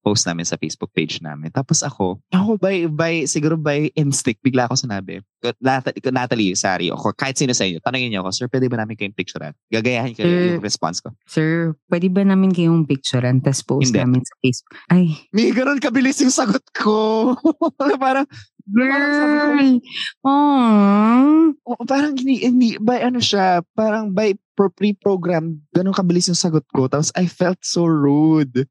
post namin sa Facebook page namin. Tapos ako, ako by, by, siguro by instinct, bigla ako sinabi, Natalie, Natalie sorry, ako, kahit sino sa inyo, tanongin niyo ako, sir, pwede ba namin kayong picturean? Gagayahin ko Sir. yung response ko. Sir, pwede ba namin kayong picturean tas post Hindi. namin sa Facebook? Ay, May ganun kabilis yung sagot ko. parang, girl! Aww. oh, parang hindi, hindi, by ano siya, parang by pro- pre-program, ganun kabilis yung sagot ko. Tapos I felt so rude.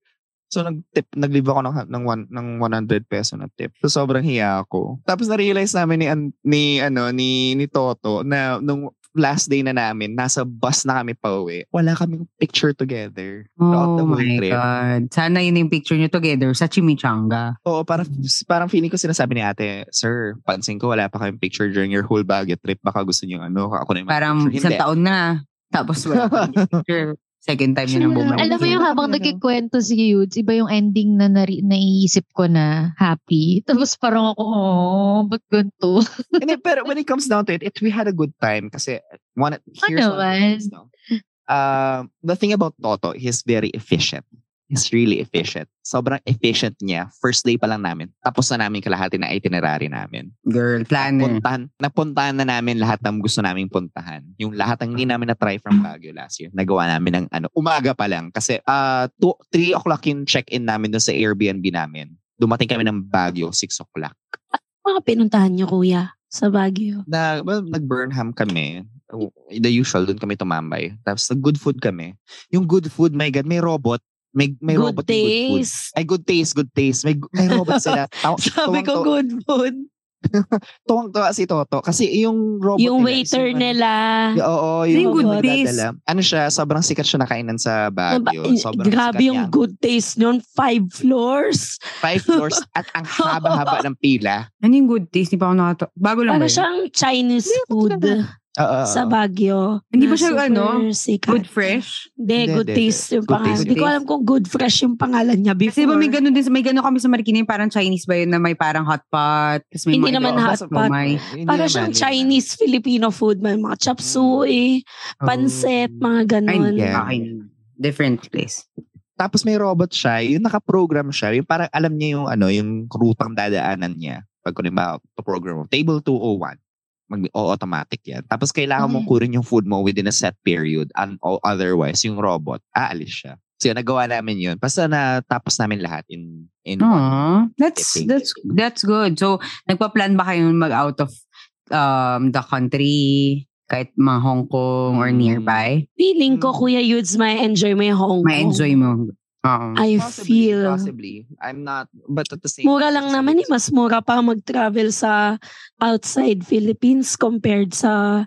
So nag-tip, nag-leave ako ng, ng, one, ng 100 peso na tip. So sobrang hiya ako. Tapos na-realize namin ni, ni, ano, ni, ni Toto na nung last day na namin, nasa bus na kami pa uwi. Wala kaming picture together. The Oh whole my trip. God. Sana yun yung picture nyo together sa Chimichanga. Oo, parang, parang feeling ko sinasabi ni ate, Sir, pansin ko wala pa kayong picture during your whole Baguio trip. Baka gusto niyo ano, ako na yung Parang isang Hindi. taon na. Tapos wala picture. Second time yun ang bumalik. Alam mo yung habang nagkikwento si Yudes, iba yung ending na nari- naiisip ko na happy. Tapos parang ako, oh, ba't ganito? Hindi, pero when it comes down to it, it, we had a good time kasi one, here's Ano one man? thing, no? Uh, the thing about Toto, he's very efficient. He's really efficient. Sobrang efficient niya. First day pa lang namin. Tapos na namin kalahati na itinerary namin. Girl, planner. Puntahan, napuntahan na namin lahat ng gusto naming puntahan. Yung lahat ng hindi namin na-try from Baguio last year. Nagawa namin ng ano, umaga pa lang. Kasi uh, 3 o'clock yung check-in namin doon sa Airbnb namin. Dumating kami ng Baguio, 6 o'clock. Mga pinuntahan niyo, kuya, sa Baguio. na well, nag-Burnham kami. The usual, doon kami tumambay. Tapos nag-good food kami. Yung good food, my God, may robot. May, may good robot yung good food. Ay, good taste, good taste. May, may robot sila. Taw- Sabi ko, good food. Tuwang-tuwa si Toto. Kasi yung robot yung nila, waiter yung ano- nila. Yeah, oo, Yung yung good good taste. Ano siya, sobrang sikat siya nakainan sa Baguio. Ba- Sobrang Grabe sikat yung niya. good taste nun. Five floors. Five floors at ang haba-haba ng pila. Ano yung good taste? Hindi pa ako nakata... Bago lang Para ba yun? siyang Chinese food Oo. sa Baguio. Hindi ba siya, super ano, sikat. Good fresh? Hindi, good hindi, taste yung Good pangalan. Hindi ko alam kung good fresh yung pangalan niya before. Kasi ba may ganun din, may ganun kami sa Marikina yung parang Chinese ba yun na may parang hot pot. Tapos may Hindi mga naman hot pot. May, Hindi Para naman, siyang Chinese Filipino food. May mga chop suey, pansit, mga ay, ganun. yeah. okay. Different place. Tapos may robot siya, yung naka-program siya, yung parang alam niya yung ano, yung rutang dadaanan niya. Pag kunin ba, program mo, table 201, mag o automatic yan. Tapos kailangan mong Mm. kunin yung food mo within a set period and otherwise yung robot aalis siya. So yun, nagawa namin yun. Basta natapos namin lahat in in one. Aww. That's, Tipping. that's, that's good. So, nagpa-plan ba kayo mag out of um, the country? Kahit mga Hong Kong or Mm. nearby? Feeling ko, Mm. Kuya Yudes, may enjoy mo yung Hong Kong. May enjoy mo. Oo. I Possibly, feel. Possibly. I'm not, but at the same Mura lang naman eh. Mas mura pa mag-travel sa outside Philippines compared sa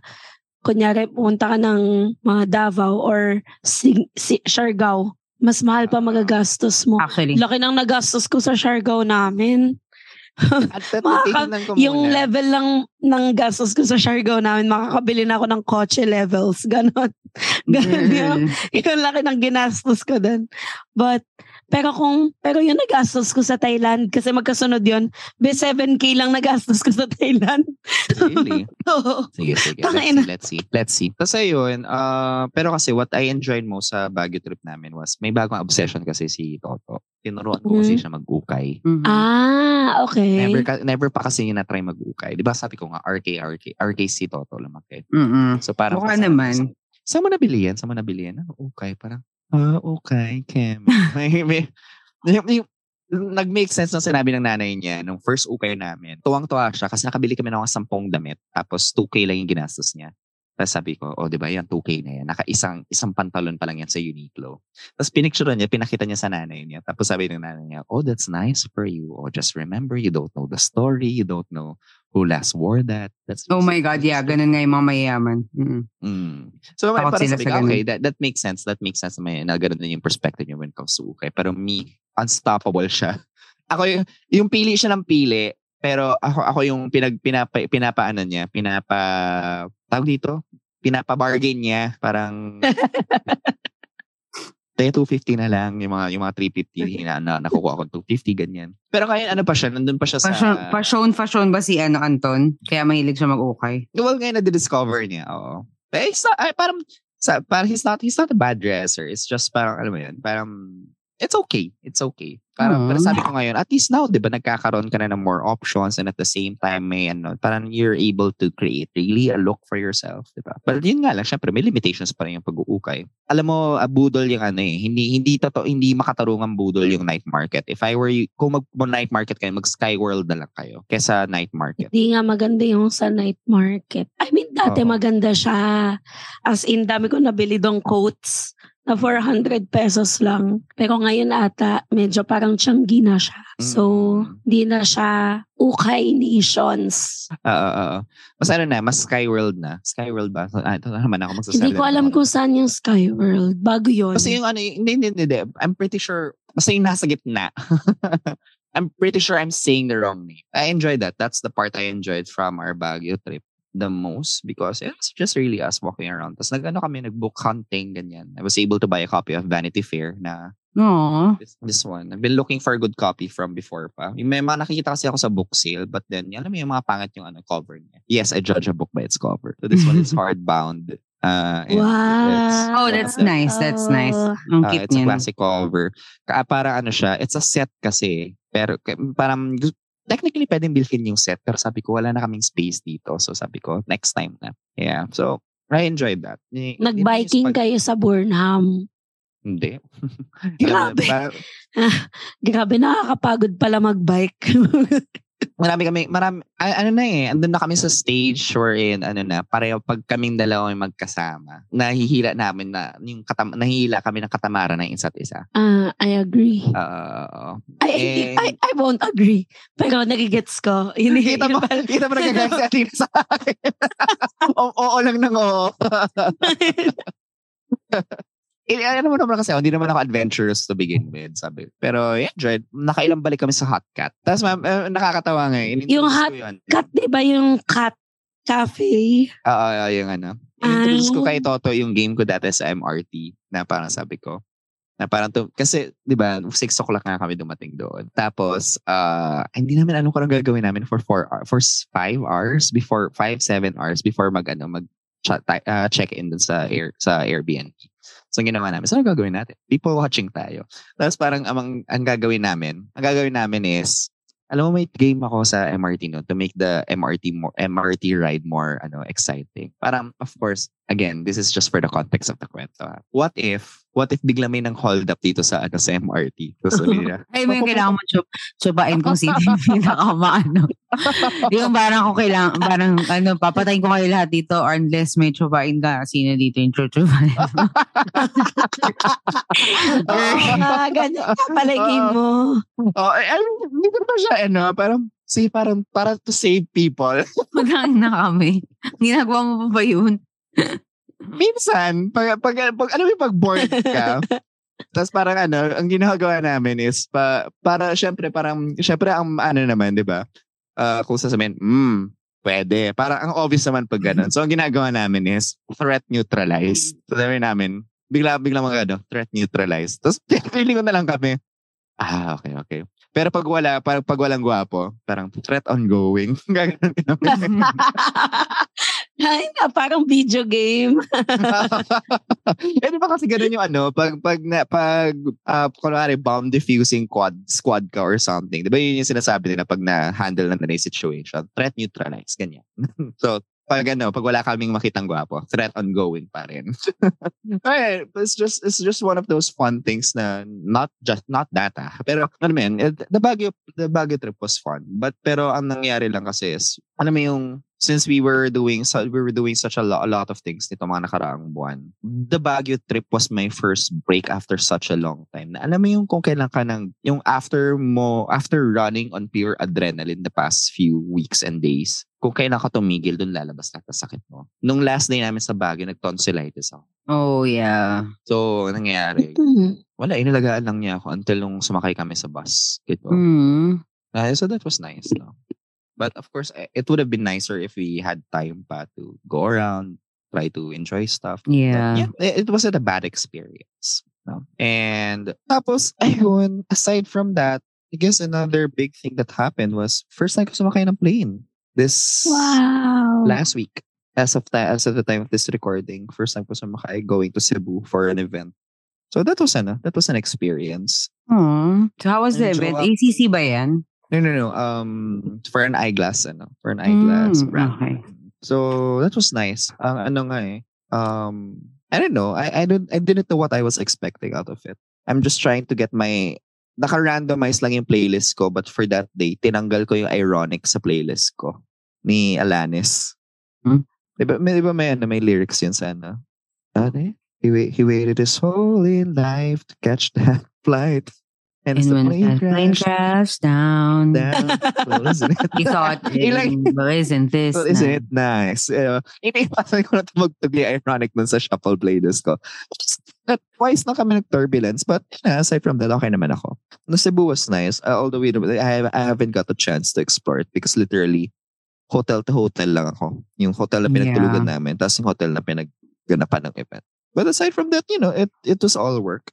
kunyari pumunta ka ng mga Davao or si, si, Siargao. Mas mahal pa magagastos mo. Actually. Laki ng nagastos ko sa Siargao namin. Makaka- ko Yung muna. level lang ng gastos ko sa Siargao namin, makakabili na ako ng kotse levels. Ganon. Ganon yung, yung laki ng ginastos ko dun. But, pero kung, pero yung nagastos ko sa Thailand, kasi magkasunod yun, be 7K lang nagastos ko sa Thailand. Really? Oo. Sige, sige. Let's see, let's see. Let's see. Kasi yun, uh, pero kasi what I enjoyed mo sa Baguio trip namin was, may bagong obsession kasi si Toto. Tinuruan ko kasi Mhm. siya mag-ukay. Mhm. Ah, okay. Never, ka- never pa kasi niya na-try mag-ukay. Di ba sabi ko nga, RK, RK, RK si Toto lumaki. Mm-mm. So parang, Mukha naman. Saan mo nabili yan? Saan mo nabili yan? Ano, ukay? Parang, ah, ukay, Kim. may, may, yung, nag-make sense ng sinabi ng nanay niya nung first ukay namin. Tuwang-tuwa siya kasi nakabili kami ng sampung damit tapos 2K lang yung ginastos niya. Tapos sabi ko, oh, di ba, yan 2K na yan. Naka isang, isang pantalon pa lang yan sa Uniqlo. Tapos pinicture niya, pinakita niya sa nanay niya. Tapos sabi ng nanay niya, oh, that's nice for you. Oh, just remember, you don't know the story. You don't know who last wore that. That's Oh my God, yeah. Ganun nga yung mga mayayaman. Mm. Mm. So, Takot para sila sabi ganun. okay, that, that makes sense. That makes sense. May, na ganun din yung perspective niya when it comes to ukay. Pero me, unstoppable siya. Ako yung, yung pili siya ng pili, pero ako ako yung pinag pinapa pinapaano niya, pinapa tawag dito, pinapa-bargain niya, parang Kaya 250 na lang, yung mga, yung mga 350 na, na nakukuha ko 250, ganyan. Pero ngayon, ano pa siya, nandun pa siya sa... Fashion, fashion, fashion ba si ano, Anton? Kaya mahilig siya mag-ukay. Well, ngayon na-discover niya, oo. Pero he's not, ay, parang, sa, parang he's not, he's not a bad dresser. It's just parang, alam mo yun, parang, it's okay. It's okay. Parang, Hmm. pero sabi ko ngayon, at least now, di ba, nagkakaroon ka na ng more options and at the same time, may ano, parang you're able to create really a look for yourself, di ba? But yun nga lang, syempre, may limitations pa rin yung pag-uukay. Alam mo, a budol yung ano eh, hindi, hindi, totoo, hindi makatarungang budol yung night market. If I were you, kung mag-night market kayo, mag-Skyworld na lang kayo kesa night market. Hindi nga maganda yung sa night market. I mean, dati Oo. maganda siya. As in, dami ko nabili dong coats na 400 pesos lang. Pero ngayon ata, medyo parang tiyanggi na siya. So, Mm. di na siya ukay nations. Oo, oo. Mas ano na, mas Skyworld na. Skyworld ba? Ah, ito na naman ako magsasabi. Hindi ko alam kung saan yung Skyworld. Bago yun. Kasi yung ano, hindi, hindi, hindi, hindi. I'm pretty sure, basta yung nasa gitna. I'm pretty sure I'm saying the wrong name. I enjoyed that. That's the part I enjoyed from our Baguio trip the most because it was just really us walking around. Tapos nag-ano kami, nag-book hunting, ganyan. I was able to buy a copy of Vanity Fair na No. this, this one. I've been looking for a good copy from before pa. Yung may mga nakikita kasi ako sa book sale, but then, alam mo yung mga pangit yung ano, cover niya. Yes, I judge a book by its cover. So this one is hardbound. Uh, Wow. it's- Oh, that's nice. That's nice. Ang Uh, cute it's a classic cover. Ka parang ano siya, it's a set kasi. Pero parang technically pwedeng bilhin yung set. Pero sabi ko, wala na kaming space dito. So sabi ko, next time na. Yeah. So, I enjoyed that. Nag-biking yung kayo sa Burnham. Hindi. Grabe. Parang- Grabe, nakakapagod pala mag-bike. marami kami, marami, ano na eh, andun na kami sa stage wherein, ano na, pareho pag kaming dalawa ay magkasama, nahihila namin na, yung katam, nahihila kami ng katamaran ng isa't isa. Ah, I agree. Uh, I. I, I won't agree. Pero nagigets ko. Yun, kita mo, kita mo nagagaya si Athena sa akin. Oo, oo lang ng oo. Eh, ano mo naman kasi, hindi naman ako adventurous to begin with, sabi. Pero, yeah, enjoyed. Nakailang balik kami sa Hot Cat. Tapos, ma'am, eh, nakakatawa nga. eh. In-introduce Yung Hot ko yun. Cat, di ba yung cat cafe? Oo, oo, yung ano. Introduce ko Ah. kay Toto yung game ko dati sa MRT na parang sabi ko, na parang to, kasi, di ba, 6 o'clock nga kami dumating doon. Tapos, uh, hindi namin alam kung anong gagawin namin for 4 hours, for 5 hours before, 5, 7 hours before mag, ano, mag cha- ti- uh, check-in dun sa, air, sa Airbnb. So, ang ginawa namin, so, ano gagawin natin? People watching tayo. Tapos parang amang, ang gagawin namin, ang gagawin namin is, alam mo, may game ako sa MRT no to make the MRT more MRT ride more ano exciting. Parang of course, again, this is just for the context of the kwento. ah. What if what if bigla may nang hold up dito sa ano sa MRT? So sabi nila, Ay, may kailangan mo tsup, tsubain kung sino yung pinakamaano. yung parang kung kailangan, parang ano, papatayin ko kayo lahat dito or unless may tsubain ka, sino dito yung tsubain. Ah, ka pala game mo. oh, ay, ay, hindi ko pa siya ano, parang say parang para to save people. Magkang na kami. Ginagawa mo pa ba yun? Minsan, pag, pag, pag ano yung pag bored ka, tapos parang ano, ang ginagawa namin is pa, para syempre parang syempre ang ano naman, 'di ba? Ah, kung sasabihin, hmm, pwede. Parang ang obvious naman pag ganun. So ang ginagawa namin is threat neutralize. So sabi namin, bigla bigla mga ano, threat neutralize. Tapos feeling ko na lang kami. Ah, okay, okay. Pero pag wala, parang pag walang gwapo, parang threat ongoing. Gaganon. Ay, na, parang video game. eh, di ba kasi ganun yung ano, pag, pag, na, pag, uh, kunwari, bomb diffusing quad, squad ka or something, di ba yun yung sinasabi nila pag na-handle na na yung situation? Threat neutralize, ganyan. so, pag ano, pag wala kaming makitang gwapo, threat ongoing pa rin. okay, it's just it's just one of those fun things na not just not that ah. Pero ano man, it, the Baguio the Baguio trip was fun. But pero ang nangyari lang kasi is ano mo yung since we were doing so we were doing such a lot, a lot of things nito mga nakaraang buwan. The Baguio trip was my first break after such a long time. Na alam mo yung kung kailan ka ng yung after mo after running on pure adrenaline the past few weeks and days. Kung kailan ka tumigil, dun lalabas lahat ng sakit mo. Nung last day namin sa Baguio, nag-tonsillitis ako. Oh, yeah. So, nangyayari? Mm. Wala, inalagaan lang niya ako until nung sumakay kami sa bus. Gitu. Mm. Ah, so that was nice. No? But of course, eh, it would have been nicer if we had time pa to go around, try to enjoy stuff. But Yeah. yeah, it wasn't a bad experience. No? And tapos, ayun, aside from that, I guess another big thing that happened was first time ko sumakay ng plane. This Wow. last week. As of, ta- as of the time of this recording, first time ko sumakay going to Cebu for an event. So that was ano, that was an experience. Oh. So how was the event? ACC ba yan? No, no, no. Um, for an eyeglass, ano, for an eyeglass Mm, brand. okay. So that was nice. Ang ano nga eh, um, I don't know. I I don't I didn't know what I was expecting out of it. I'm just trying to get my naka-randomize lang yung playlist ko but for that day, tinanggal ko yung ironic sa playlist ko ni Alanis. Hmm? Di ba, may, di ba may, ano, may lyrics yun sa ano? Ano? He, he waited his whole life to catch that flight. And, And when plane the plane crashed down, down, well, isn't it? you thought, Ilang- well, isn't this Well, isn't nice? it nice? Uh, iniiwasan ko na tumugtog yung ironic dun sa shuffle playlist ko. At twice na kami nag-turbulence, but yeah, aside from that, okay naman ako. No, Cebu was nice, uh, although we, I, I haven't got a chance to explore it because literally, hotel to hotel lang ako. Yung hotel na pinagtulugan namin, tapos yung hotel na pinagganapan ng event. But aside from that, you know, it it was all work.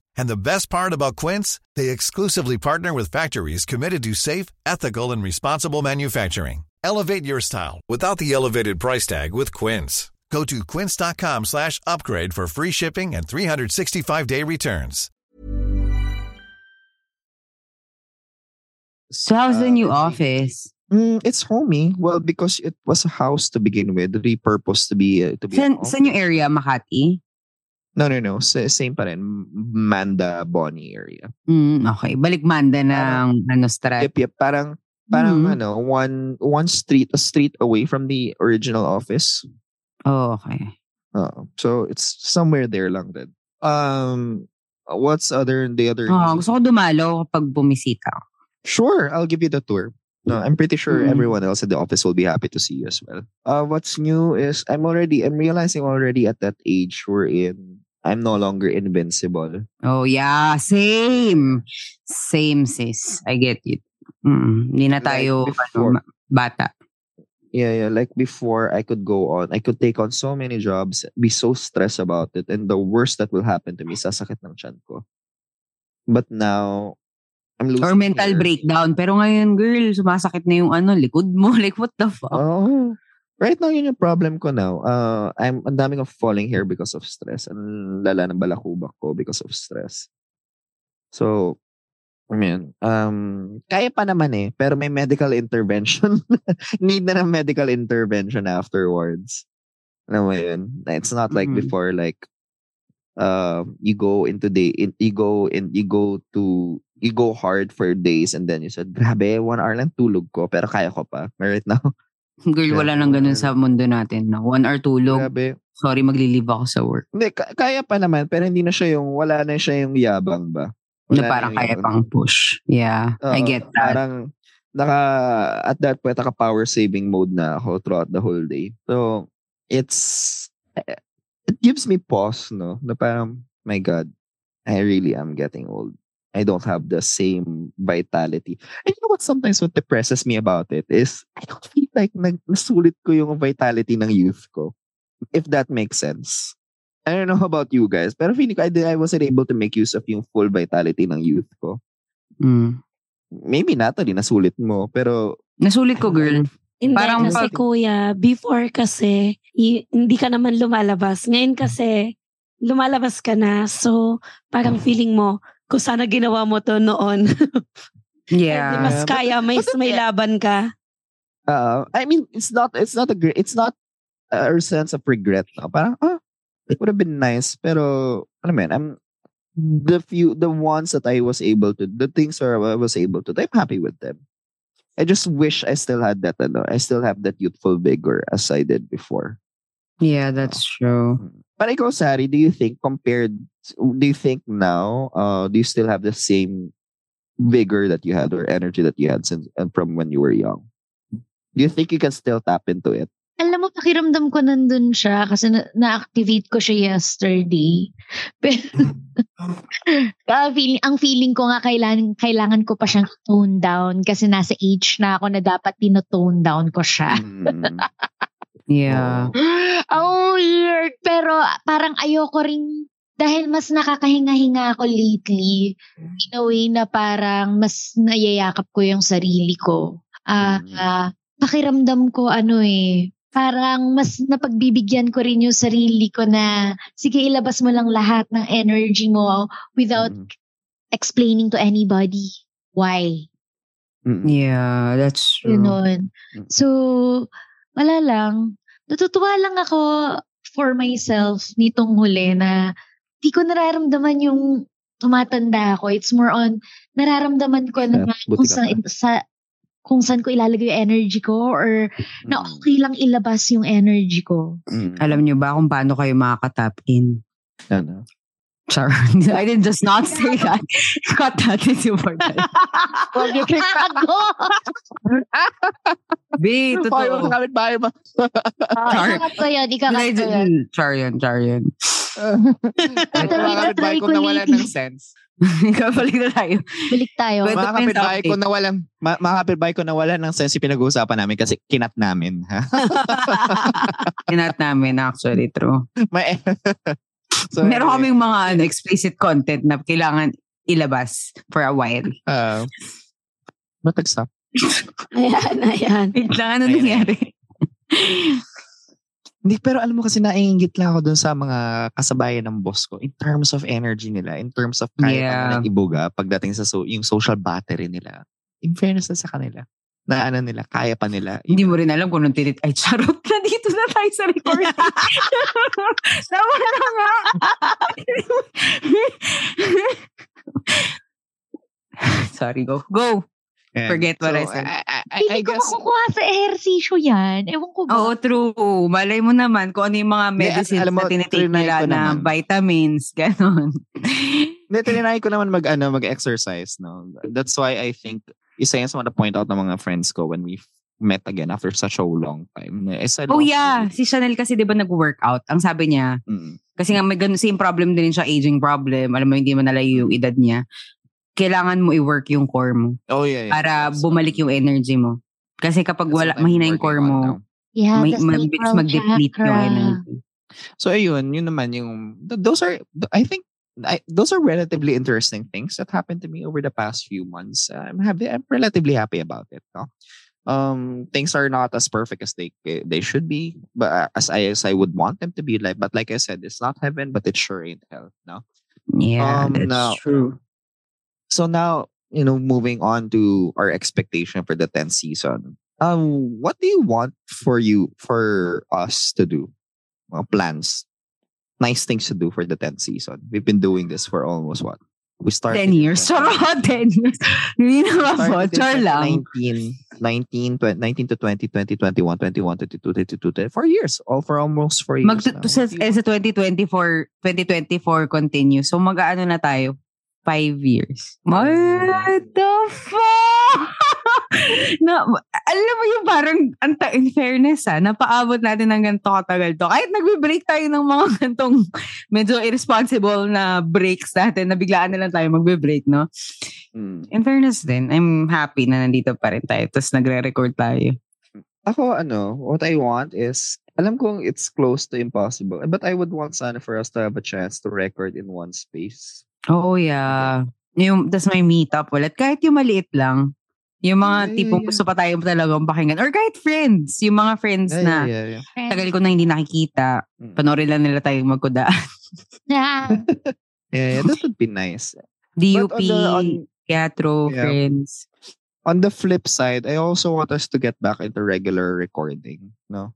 And the best part about Quince, they exclusively partner with factories committed to safe, ethical, and responsible manufacturing. Elevate your style without the elevated price tag with Quince. Go to quince.com slash upgrade for free shipping and 365-day returns. So how's the Uh, new let's office? Mm, it's homey. Well, because it was a house to begin with, repurposed to be uh, to be. an San, saan area? Makati? No, no, no. Sa, same pa rin. Manda, Bonnie area. Mm, okay. Balik Manda ng ano, strat. Yep, yep. Parang, parang Mhm. ano, one, one street, a street away from the original office. Oh, okay. Uh, so it's somewhere there lang din. Um, what's other the other? Oh, gusto ko dumalo kapag bumisita. Sure, I'll give you the tour. No, I'm pretty sure Mm. everyone else at the office will be happy to see you as well. Uh, what's new is I'm already I'm realizing already at that age we're in. I'm no longer invincible. Oh, yeah. Same. Same, sis. I get it. Mm, hindi na Like tayo before. ano, bata. Yeah, yeah. Like before, I could go on. I could take on so many jobs, be so stressed about it, and the worst that will happen to me, sasakit ng chan ko. But now, I'm losing Or mental hair. breakdown. Pero ngayon, girl, sumasakit na yung ano, likod mo. Like, what the fuck? Oh. Right now, yun yung problem ko now. Uh, I'm ang daming of falling hair because of stress. Ang lala ng balakubak ko because of stress. So, I mean, um, kaya pa naman eh, pero may medical intervention. Need na ng medical intervention afterwards. Alam mo yun? It's not like Mhm. before, like, um, you go into day, in, you go in, you go to, you go hard for days and then you said, grabe, one hour lang tulog ko, pero kaya ko pa. Right now, Girl, wala nang ganun sa mundo natin. No? One hour tulog. grabe. Sorry, maglilive ako sa work. Hindi, ka- kaya pa naman, pero hindi na siya yung, wala na siya yung yabang ba? Na Wala parang na kaya yung- pang push. Yeah, I Oo, get that. Parang, naka, at that point, naka power saving mode na ako throughout the whole day. So, it's, it gives me pause, no? Na parang, my God, I really am getting old. I don't have the same vitality. And you know what sometimes what depresses me about it is I don't feel like nag, nasulit ko yung vitality ng youth ko. If that makes sense. I don't know about you guys, pero feeling ko I, I wasn't able to make use of yung full vitality ng youth ko. Mm. Maybe Natalie, nasulit mo, pero Nasulit ko, girl. Hindi Parang kasi pag- kuya, before kasi, i- hindi ka naman lumalabas. Ngayon kasi, lumalabas ka na. So, parang feeling mo, kung sana ginawa mo to noon. Yeah. Mas but- kaya, may, but- may laban ka. uh, I mean, it's not, it's not a great, it's not a sense of regret. No? Parang, ah, it would have been nice, pero, ano man, I'm, the few, the ones that I was able to, the things where I was able to, I'm happy with them. I just wish I still had that, ano, I still have that youthful vigor as I did before. Yeah, that's true. But ikaw, Sari, do you think compared, do you think now, uh, do you still have the same vigor that you had or energy that you had since and from when you were young? Do you think you can still tap into it? Alam mo, pakiramdam ko nandun siya kasi na- na-activate ko siya yesterday. Pero, Kaya feeling, ang feeling ko nga kailangan, kailangan ko pa siyang tone down kasi nasa age na ako na dapat tinotone down ko siya. Mm. Yeah. oh, weird. Pero parang ayoko rin dahil mas nakakahinga-hinga ako lately in a way na parang mas nayayakap ko yung sarili ko. Ah, Mm. ah, pakiramdam ko ano eh, parang mas napagbibigyan ko rin yung sarili ko na sige ilabas mo lang lahat ng energy mo without Mm. explaining to anybody why. Mm. Yeah, that's true. Yun. Mm. So, wala lang. Natutuwa lang ako for myself nitong huli na di ko nararamdaman yung tumatanda ako. It's more on, nararamdaman ko na Buti kung saan, sa, kung saan ko ilalagay yung energy ko or na Mm. okay lang ilabas yung energy ko. Mm. Alam niyo ba kung paano kayo makaka-tap in? Ano? Char. I did just not say that. Cut that is important. Gago! B, totoo. bahay ba? Char. Ikakat ko yun, ikakat Hindi, ko yun. Char yun, char yun. Mga kapitbahay ko ko nawalan ng sense. Kabalik na tayo. Balik tayo. But- Mga kapitbahay ko nawalan, ma- mga kapitbahay ko nawalan ng sense yung pinag-uusapan namin kasi kinat namin. Kinat namin actually, true. May, so, Meron anyway, kaming mga ano, explicit content na kailangan ilabas for a while. Uh, matagsak. Ayan, ayan. Wait lang, ano Ayun, nangyari? Hindi, pero alam mo kasi naiingit lang ako dun sa mga kasabayan ng boss ko in terms of energy nila, in terms of kaya Yeah. ibuga pagdating sa so, yung social battery nila. In fairness na sa kanila. Na ano nila, kaya pa nila. Hindi mo rin alam kung anong tinit. Ay, charot na dito na tayo sa recording. Tawa na nga. Sorry, go. Go. And Forget what I so, said. I, I, I, Hindi I ko guess, makukuha sa ehersisyo yan. Ewan ko ba? Oo, true. Malay mo naman kung ano yung mga medicines mo, na tinitake nila na naman. vitamins, ganon. Hindi, tinry ko naman mag, ano, mag-exercise. No? That's why I think, isa yan sa mga point out ng mga friends ko when we met again after such a long time. I said, oh yeah, si Chanel kasi di ba nag-workout? Ang sabi niya, Mm. kasi nga may ganun, same problem din siya, aging problem. Alam mo, hindi mo nalayo yung edad niya. Kailangan mo i-work yung core mo Oh yeah. yeah. para That's- bumalik yung energy mo. Kasi kapag wala, mahina yung core mo, yeah, may, sacral mag-deplete yung energy. So ayun, yun naman yung th- those are I think I, those are relatively interesting things that happened to me over the past few months. I'm happy. I'm relatively happy about it. No? Um, things are not as perfect as they they should be, but uh, as I as I would want them to be. Like, but like I said, it's not heaven, but it sure ain't hell. No. Yeah, Um, that's now- true. So now you know, moving on to our expectation for the tenth season. Um, what do you want for you for us to do? Mga plans, nice things to do for the tenth season. We've been doing this for almost what? We started 10 in years. 20 Charot, 10 years. Hindi na in Char lang. 19, 19, 20, 19 to 20, 20, 21, 21, 22, 22, 20, four years. All for almost four years Mag, now. sa, eh, sa 2024, 2024 continue. So mag-ano na tayo? Five years. What the fuck? na, alam mo yung parang, anta, in fairness ha, napaabot natin ng ganito katagal to. Kahit nagbe-break tayo ng mga gantong medyo irresponsible na breaks natin, na biglaan na lang tayo magbe-break, no? Mm. In fairness din, I'm happy na nandito pa rin tayo. Tapos nagre-record tayo. Ako, ano, what I want is, alam kong it's close to impossible, but I would want sana for us to have a chance to record in one space. Oo, yeah. Yung, tas may meetup ulit. Kahit yung maliit lang. Yung mga Yeah, yeah, tipong yeah. gusto pa tayo talagang pakinggan. Or kahit friends. Yung mga friends Yeah, na yeah, yeah, yeah. Tagal ko na hindi nakikita. Mm. Panoorin lang nila tayong magkuda. Yeah. Yeah, yeah, that would be nice. DUP, on the, on, teatro, Yeah. friends. on the flip side, I also want us to get back into regular recording. No,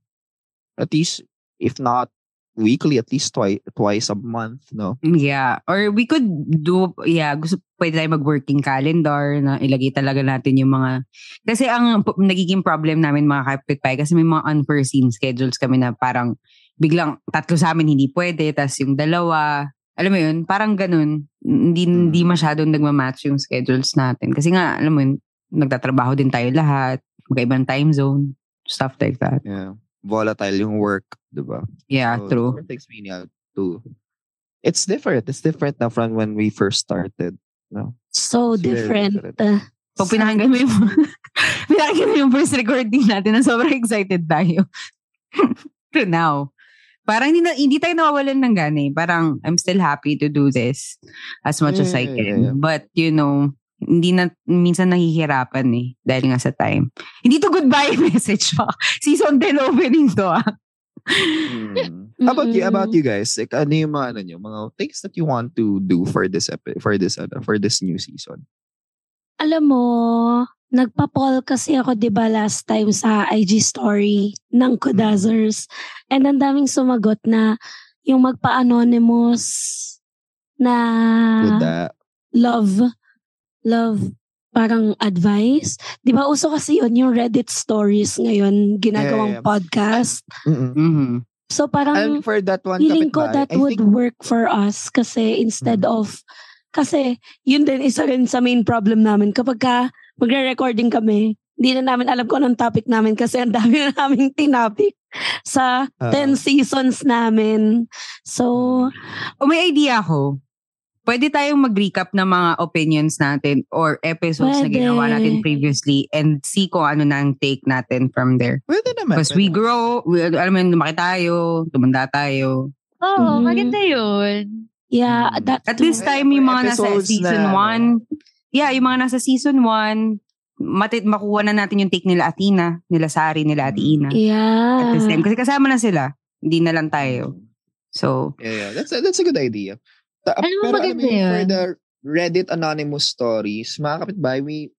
at least if not weekly, at least twice twice a month. No, Yeah. Or we could do, yeah, gusto, pwede tayo mag-working calendar na ilagay talaga natin yung mga, kasi ang p- nagiging problem namin mga kapitbahay, kasi may mga unforeseen schedules kami na parang biglang tatlo sa amin hindi pwede, tas yung dalawa, alam mo yun, parang ganun, hindi, hindi masyadong nagmamatch yung schedules natin. Kasi nga, alam mo yun, nagtatrabaho din tayo lahat, magkaibang time zone, stuff like that. yeah, volatile yung work, diba? Yeah, So, true. it takes me out to. It's different. It's different now from when we first started. No, So It's different. different. Uh, Pag pinakinggan mo yung, pinakinggan mo yung first recording natin na sobrang excited tayo. to now. Parang hindi, na, hindi tayo nawawalan ng gana eh. Parang, I'm still happy to do this as much as I Yeah, can. yeah, yeah. But, you know, hindi na, minsan nahihirapan eh. Dahil nga sa time. Hindi to goodbye message pa. Season 10 opening to ah. Hmm. How about you? About you guys? Like, ano yung mga, ano nyo, mga things that you want to do for this epi- for this ano, for this new season? alam mo, nagpa-poll kasi ako 'di ba last time sa IG story ng Kudazers. And ang daming sumagot na yung magpa-anonymous na that, love love parang advice. 'Di ba uso kasi yun yung Reddit stories ngayon ginagawang Yeah, yeah, yeah. podcast. Mm-mm. Mhm. So parang And for that one, feeling ko that I would think- work for us kasi instead Mm. of kasi yun din isa rin sa main problem namin kapag ka magre-recording kami hindi na namin alam kung anong topic namin kasi ang dami na naming tinapik sa Ah. 10 seasons namin. So, O may idea ako. Pwede tayong mag-recap ng mga opinions natin or episodes na Pwede. ginawa natin previously and see kung ano na ang take natin from there. Pwede naman. Because we grow, we, alam mo yun, lumaki tayo, tumanda tayo. Oo, Mhm. maganda yun. yeah, Mm. that At too. this time, yung mga nasa season na, 1, yeah, yung mga nasa season 1, matit makuha na natin yung take nila Athena, nila Sari, nila Ate Ina. Yeah. At this time. Kasi kasama na sila. Hindi na lang tayo. So, Yeah, yeah. That's a, that's a good idea. Ta- mo, pero alam mo yun, for the Reddit anonymous stories, mga kapitbahay, we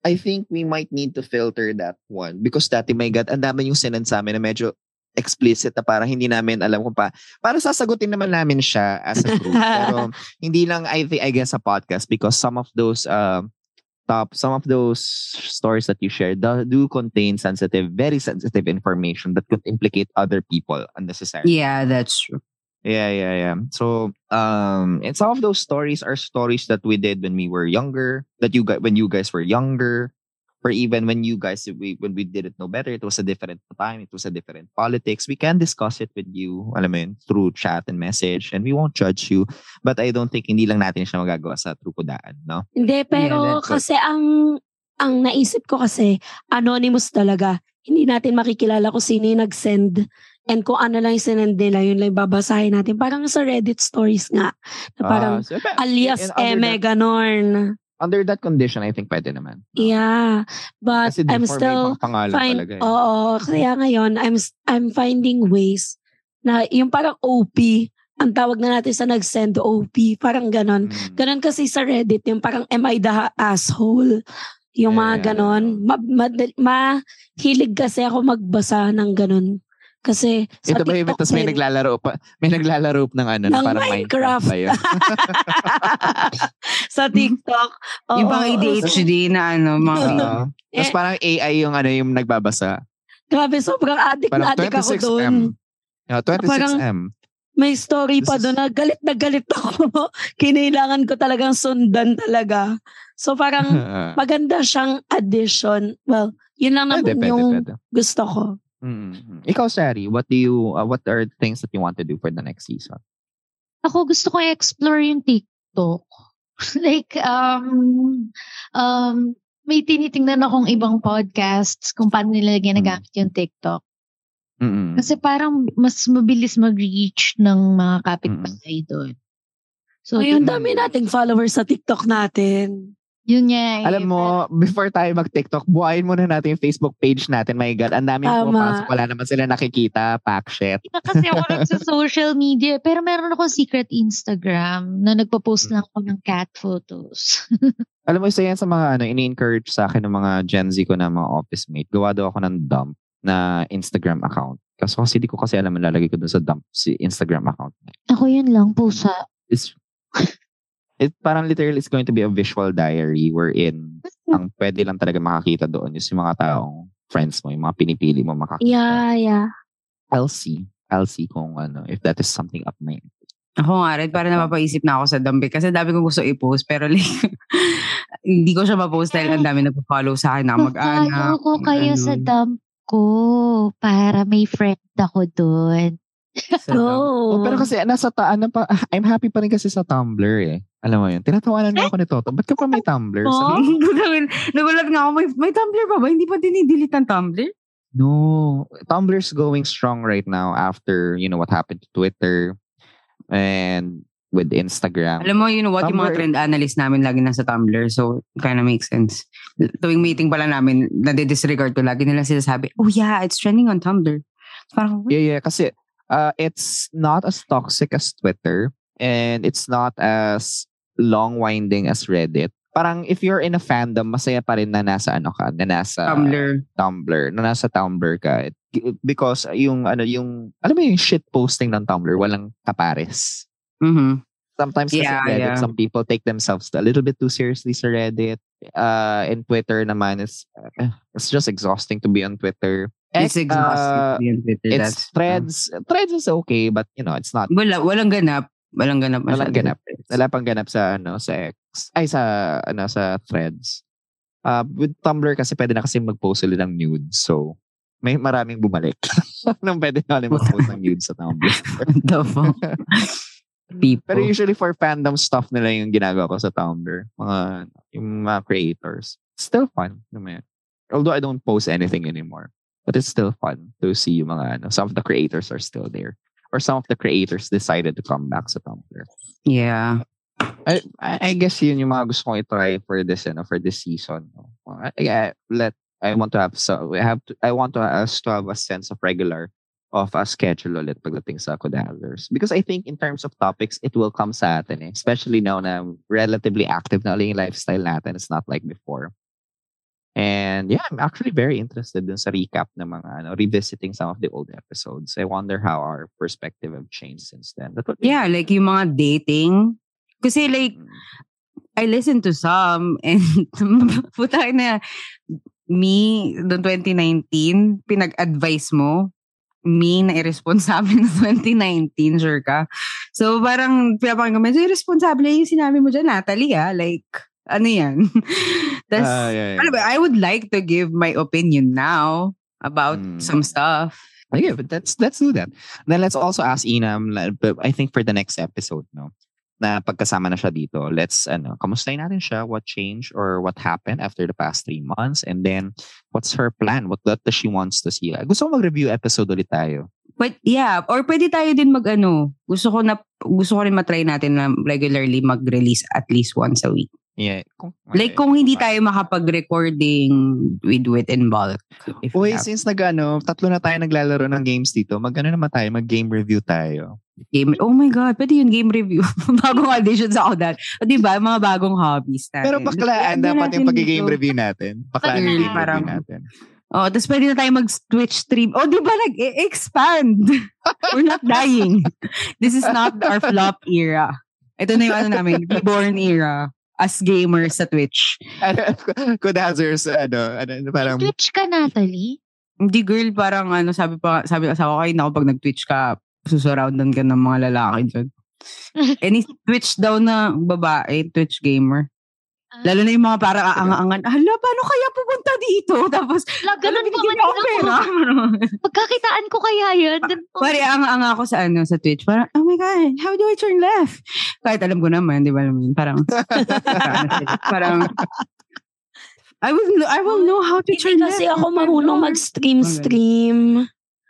I think we might need to filter that one because dati, my God, ang dami yung sinend sa amin na medyo explicit na parang hindi namin alam kung pa. Para sasagutin naman namin siya as a group. pero hindi lang, I think, I guess, a podcast because some of those um top, some of those stories that you share do, do contain sensitive, very sensitive information that could implicate other people unnecessarily. yeah, that's true. Yeah, yeah, yeah. So, um, and some of those stories are stories that we did when we were younger, that you guys, when you guys were younger, or even when you guys, we, when we didn't know better, it was a different time, it was a different politics. We can discuss it with you, alam mo yun, through chat and message, and we won't judge you. But I don't think hindi lang natin siya magagawa sa True Kudaan, no? Hindi, pero that's kasi ang ang naisip ko kasi, anonymous talaga. Hindi natin makikilala kung sino yung nag-send and kung ano lang yung sinend nila, yun lang babasahin natin. Parang sa Reddit stories nga. Na parang Ah, so, but- alias eme, that- ganon. Under that condition, I think pwede naman. Yeah. But Kasi I'm still find, talaga eh. oo, kaya ngayon, I'm, I'm finding ways na yung parang OP, ang tawag na natin sa nag-send OP, parang ganon. Mm. Ganon kasi sa Reddit, yung parang am I the asshole? Yung mga Yeah. ganon. Ma, ma- mahilig kasi ako magbasa ng ganon. Kasi sa Ito ba yung TikTok tapos may naglalaro pa, may naglalaro ng ano, na Ng parang Minecraft. Minecraft sa TikTok. yung oo, pang oo. ADHD na ano, mga Oo. Tapos Eh, parang AI yung ano yung nagbabasa. Grabe, sobrang addict na Parang addict ako 26M. doon. Yeah, 26M. May story pa This is- doon na galit na galit ako. Kinailangan ko talagang sundan talaga. So parang maganda siyang addition. Well, yun lang naman pwede, yung pwede. gusto ko. Mm. Ikaw, Sari, what do you, uh, what are things that you want to do for the next season? Ako gusto ko i-explore yung TikTok. like, um, um, may tinitingnan akong ibang podcasts kung paano nila ginagamit yung TikTok. Mm-mm. Kasi parang mas mabilis mag-reach ng mga kapitbahay doon. So, Ngayon, yun, dami nating followers sa TikTok natin. Yun nga. eh. Alam mo, before tayo mag-TikTok, buhayin muna natin yung Facebook page natin. My God, ang daming Tama. pumapasok. Wala naman sila nakikita. Pack shit. Kasi ako sa social media. Pero meron ako secret Instagram na nagpo-post lang ako ng cat photos. Alam mo, isa yan sa mga ano, ini-encourage sa akin ng mga Gen Z ko na mga office mate. Gawa daw ako ng dump na Instagram account. Kasi kasi di ko kasi alam lalagay ko dun sa dump si Instagram account. ako yun lang, pusa. It's, it parang literally it's going to be a visual diary wherein ang pwede lang talaga makakita doon is yung mga taong friends mo, yung mga pinipili mo makakita. Yeah, yeah. I'll see. I'll see kung ano, if that is something up my Ako nga rin, parang napapaisip na ako sa dambi. Kasi dami kong gusto i-post, pero like, hindi ko siya ma-post dahil ang dami nagpa-follow sa akin na mag-anak. Follow ko kayo sa ganun. dump ko para may friend ako doon. Sa dump. Oh, Oh. pero kasi nasa ta ano pa I'm happy pa rin kasi sa Tumblr eh. Alam mo yun. Tinatawanan mo ako ni Toto. Ba't ka pa may Tumblr? Oh? Nagulat nga ako, may, may Tumblr pa ba? Hindi pa dinidelete ang Tumblr? no. Tumblr's going strong right now after, you know, what happened to Twitter and with Instagram. Alam mo, you know what, yung mga Tumblr- trend analyst namin lagi nasa Tumblr. So, kind of makes sense. Tuwing meeting pala namin, nade-disregard ko, lagi nila sinasabi, oh yeah, it's trending on Tumblr. Parang, Yeah, yeah. Kasi uh, it's not as toxic as Twitter and it's not as long-winding as Reddit. Parang if you're in a fandom, masaya pa rin na nasa ano ka, na nasa Tumblr. Tumblr, na nasa Tumblr ka. Because yung ano yung alam mo yung shit posting ng Tumblr, walang kapares. Mhm. Sometimes kasi Yeah, Reddit, yeah. some people take themselves a little bit too seriously sa Reddit. Uh, and Twitter naman is uh, it's just exhausting to be on Twitter. It's exhausting uh, to be on Twitter. it's That's, threads. Threads is okay, but you know, it's not Wala, walang ganap. Walang ganap. Walang masyado. ganap. wala pang ganap sa ano sa X ay sa ano sa threads. Uh, with Tumblr kasi pwede na kasi mag-post sila ng nudes. So may maraming bumalik. Nung pwede na ulit mag-post ng nudes sa Tumblr. The fuck? People. Pero usually for fandom stuff nila yung ginagawa ko sa Tumblr. Mga, yung mga creators. Still fun. naman. Although I don't post anything anymore. But it's still fun to see yung mga, ano, some of the creators are still there. Or some of the creators decided to come back sa Tumblr. yeah. I, I guess yun yung mga gusto kong i-try for this, ano, for this season. I, I, let, I want to have, so, we have to, I want to, us to have a sense of regular of a schedule ulit pagdating sa Kodalers. Because I think in terms of topics, it will come sa atin eh. Especially now na relatively active na ulit yung lifestyle natin. It's not like before. And yeah, I'm actually very interested in sa recap ng mga, ano, revisiting some of the old episodes. I wonder how our perspective have changed since then. That would Yeah, like yung mga dating. Kasi like, I listened to some and puta na me noong 2019, pinag-advise mo me na irresponsible na 2019, sure ka. So parang pinapakinggan ko, so irresponsible yung sinabi mo dyan, Natalie, ah. Like, ano yan? Tas, Ah, yeah, yeah. ano ba, I would like to give my opinion now about Mm. some stuff. Okay, but let's let's do that. Then let's also ask Inam. but I think for the next episode, no, na pagkasama na siya dito, let's ano, kamustahin natin siya. What changed or what happened after the past three months, and then what's her plan? What what does she wants to see? Gusto ko mag-review episode ulit tayo. But yeah, or pwede tayo din mag ano, gusto ko na gusto ko rin matry natin na regularly mag-release at least once a week. Yeah. Kung, Like kung hindi tayo makapag-recording with with in bulk. If Uy, have since nag ano, tatlo na tayo naglalaro ng games dito, mag ano naman tayo, mag game review tayo. game, oh my God, pwede yun game review. bagong additions ako dahil. O diba, mga bagong hobbies natin. Pero baklaan dapat natin yung pag-game review natin. Baklaan Baklaan. yung game Parang- review natin. Oh, tapos pwede na tayo mag-Twitch stream. Oh, di ba nag-expand? We're not dying. This is not our flop era. Ito na yung ano namin, reborn era as gamers sa Twitch. Could hazards, ano, ano, parang, Twitch ka, Natalie? Hindi girl, parang ano, sabi pa, sabi ng asawa ko, ay naku, pag nag-Twitch ka, susurroundan ka ng mga lalaki dyan. Any Twitch daw na babae, Twitch gamer. Lalo na yung mga parang aangan-angan, hala, paano kaya pupunta dito? Tapos, La, ganun pa man ako pera. Pagkakitaan ko kaya yun. Pare, ang-anga ako sa ano, sa Twitch. Parang, oh my God, how do I turn left? Kahit alam ko naman, di ba naman? Parang, parang, I will, know- I will know how to Hindi turn kasi left. ako marunong mag-stream-stream.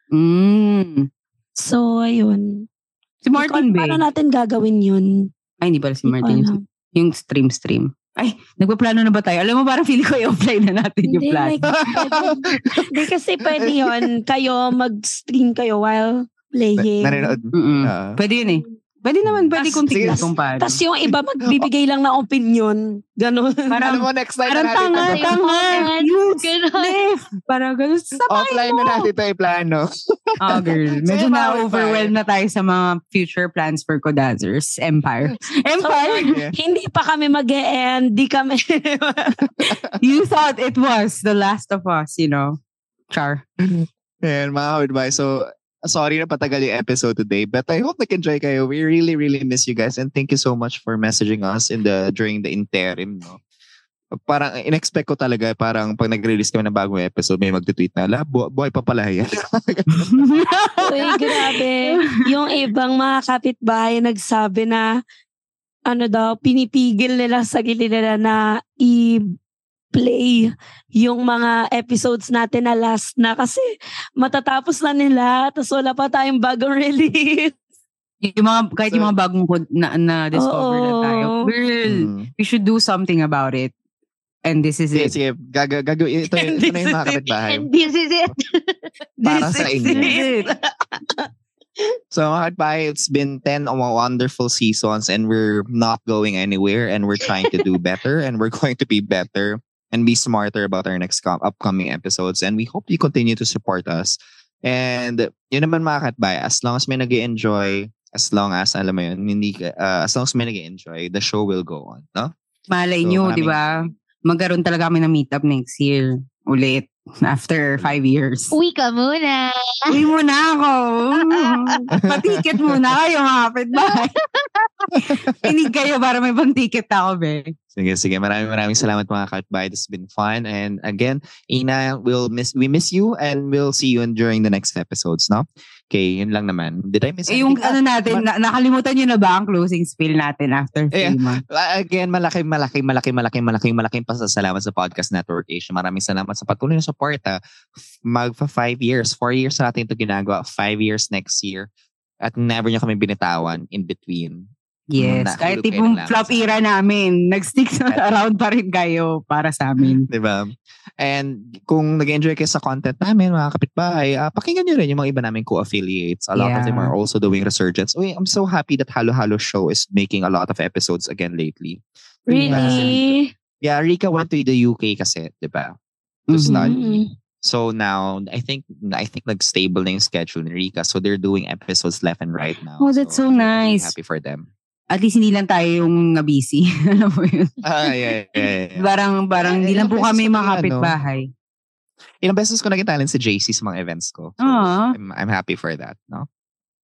Mm. So, ayun. Si Martin Paano Bay. natin gagawin yun? Ay, hindi pala si Martin. Yung, alam. yung stream-stream. Ay, nagpaplano na ba tayo? Alam mo, parang feeling ko i-offline na natin yung Hindi, plan. Hindi kasi pwede yun. Kayo, mag-stream kayo while playing. nanonood. Mm-mm. Ah. Pwede yun eh. Pwede naman, pwede Tas- kung tignan sige. kung paano. Tapos yung iba magbibigay lang ng opinion. Ganon. Parang, Alam mo, next time parang na natin tanga, ito. tanga. Use Ganun. left. Parang ganun. Sabay Offline na mo. natin ito i-plano. Ah, girl. Medyo Sige, na-overwhelmed na tayo sa mga future plans for Kodazers. Empire. Empire? Yeah. Hindi pa kami mag end Di kami. you thought it was The Last of Us, you know? Char. Ayan, mga advice. So, sorry na patagal yung episode today, but I hope nag-enjoy kayo. We really, really miss you guys and thank you so much for messaging us in the during the interim, no? Parang in-expect ko talaga, parang pag nag-release kami ng bagong episode, may mag-tweet na, la, bu- buhay pa pala yan. Uy, grabe. Yung ibang mga kapitbahay nagsabi na ano daw, pinipigil nila sa gilid nila na i-play yung mga episodes natin na last na kasi matatapos na nila tapos wala pa tayong bagong release. yung mga, kahit yung mga bagong na, na discover na tayo. Girl, Mm. we should do something about it. And this is Sige, it. sige, gaga, gagawin. Ito, ito na yung mga kapitbahay. And this is it. Para This sa is inyo. it. So, mga kapitbahay, it's been 10 wonderful seasons and we're not going anywhere and we're trying to do better and we're going to be better and be smarter about our next com- upcoming episodes. And we hope you continue to support us. And yun naman mga katbay, as long as may nag enjoy as long as, alam mo yun, hindi, uh, as long as may nag enjoy the show will go on. No? Malay So, nyo, maraming- di ba? Magkaroon talaga kami ng meetup next year. Ulit. After five years. Uwi ka muna. Uwi mo na ako. Patiket muna kayo mga kapitbahay. Pinig kayo para may pang ticket ako, be. Sige, sige. Maraming maraming salamat mga Katbay. It's been fun. And again, Ina, we'll miss, we miss you and we'll see you during the next episodes, no? Okay, yun lang naman. Did I miss Eh, yung ano natin, na, nakalimutan nyo na ba ang closing spiel natin after Eh, months? Uh, Again, malaking, malaking, malaking, malaking, malaking, malaking pasasalamat sa Podcast Network Asia. Maraming salamat sa patuloy na suporta. Magpa five years, four years na natin ito ginagawa. Five years next year. At never niya kami binitawan in between. Yes, Nahulog kahit tipong ng flop era namin, nag-stick sa around pa rin kayo para sa amin. Ba? And kung nag-enjoy kayo sa content namin, mga kapitbahay, uh, pakinggan nyo rin yung mga iba namin co-affiliates. A lot of them Yeah. are also doing resurgence. Uy, I'm so happy that Halo Halo Show is making a lot of episodes again lately. Really? Yeah, Rika went to the UK kasi, di ba? To Mhm. study. So now, I think I think nag-stable na yung schedule ni Rika. So they're doing episodes left and right now. Oh, that's so I'm really nice. Happy for them. At least hindi lang tayo yung na-busy. Alam mo yun? Ah, yeah, yeah, yeah, yeah. Parang, parang Eh, hindi lang ilang po beses kami ko na mga yan, no? kapitbahay. Ilang beses ko naging talent si JC sa mga events ko. So. I'm, I'm happy for that. No?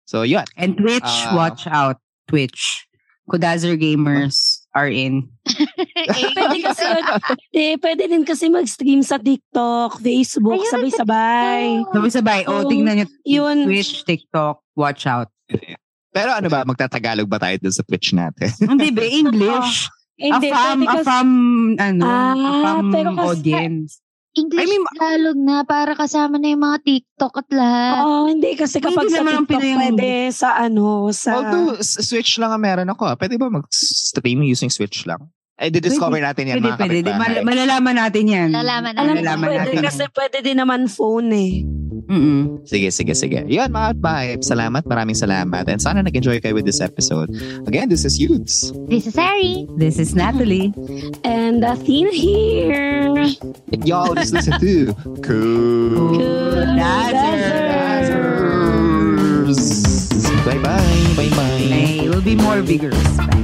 So, yun. And Twitch, Ah. watch out. Twitch. Kudazer gamers are in. Pwede kasi, eh, pwede din kasi mag-stream sa TikTok, Facebook, Ayun, sabay-sabay. Sabay-sabay. Oh, O, tingnan nyo. yun. Twitch, TikTok, watch out. Pero ano ba, magtatagalog ba tayo dun sa Twitch natin? Hindi ba? English. Hindi, a fam, pwede a fam, ano, a Ah, fam pero kasi- audience. English I mean, Tagalog na para kasama na yung mga TikTok at lahat. Oo, hindi kasi Hindi kapag sa naman ang TikTok Pinoy ang- pwede sa ano, sa... Although, Switch lang ang meron ako. ah. Pwede ba mag-stream using Switch lang? Eh, di-discover natin yan, Pwede, mga pwede. Kapitbahay. mal- malalaman natin yan. Malalaman alam ko Malalaman pwede natin. kasi pwede din naman phone eh. Mm-mm. Sige, sige, sige. Yun, mga kapitbahay. Salamat, maraming salamat. And sana nag-enjoy kayo with this episode. Again, this is Yudes. This is Ari. This is Natalie. And Athena here. And y'all just listen to Cool Kudazers. Bye-bye. Bye-bye. May will be more vigorous.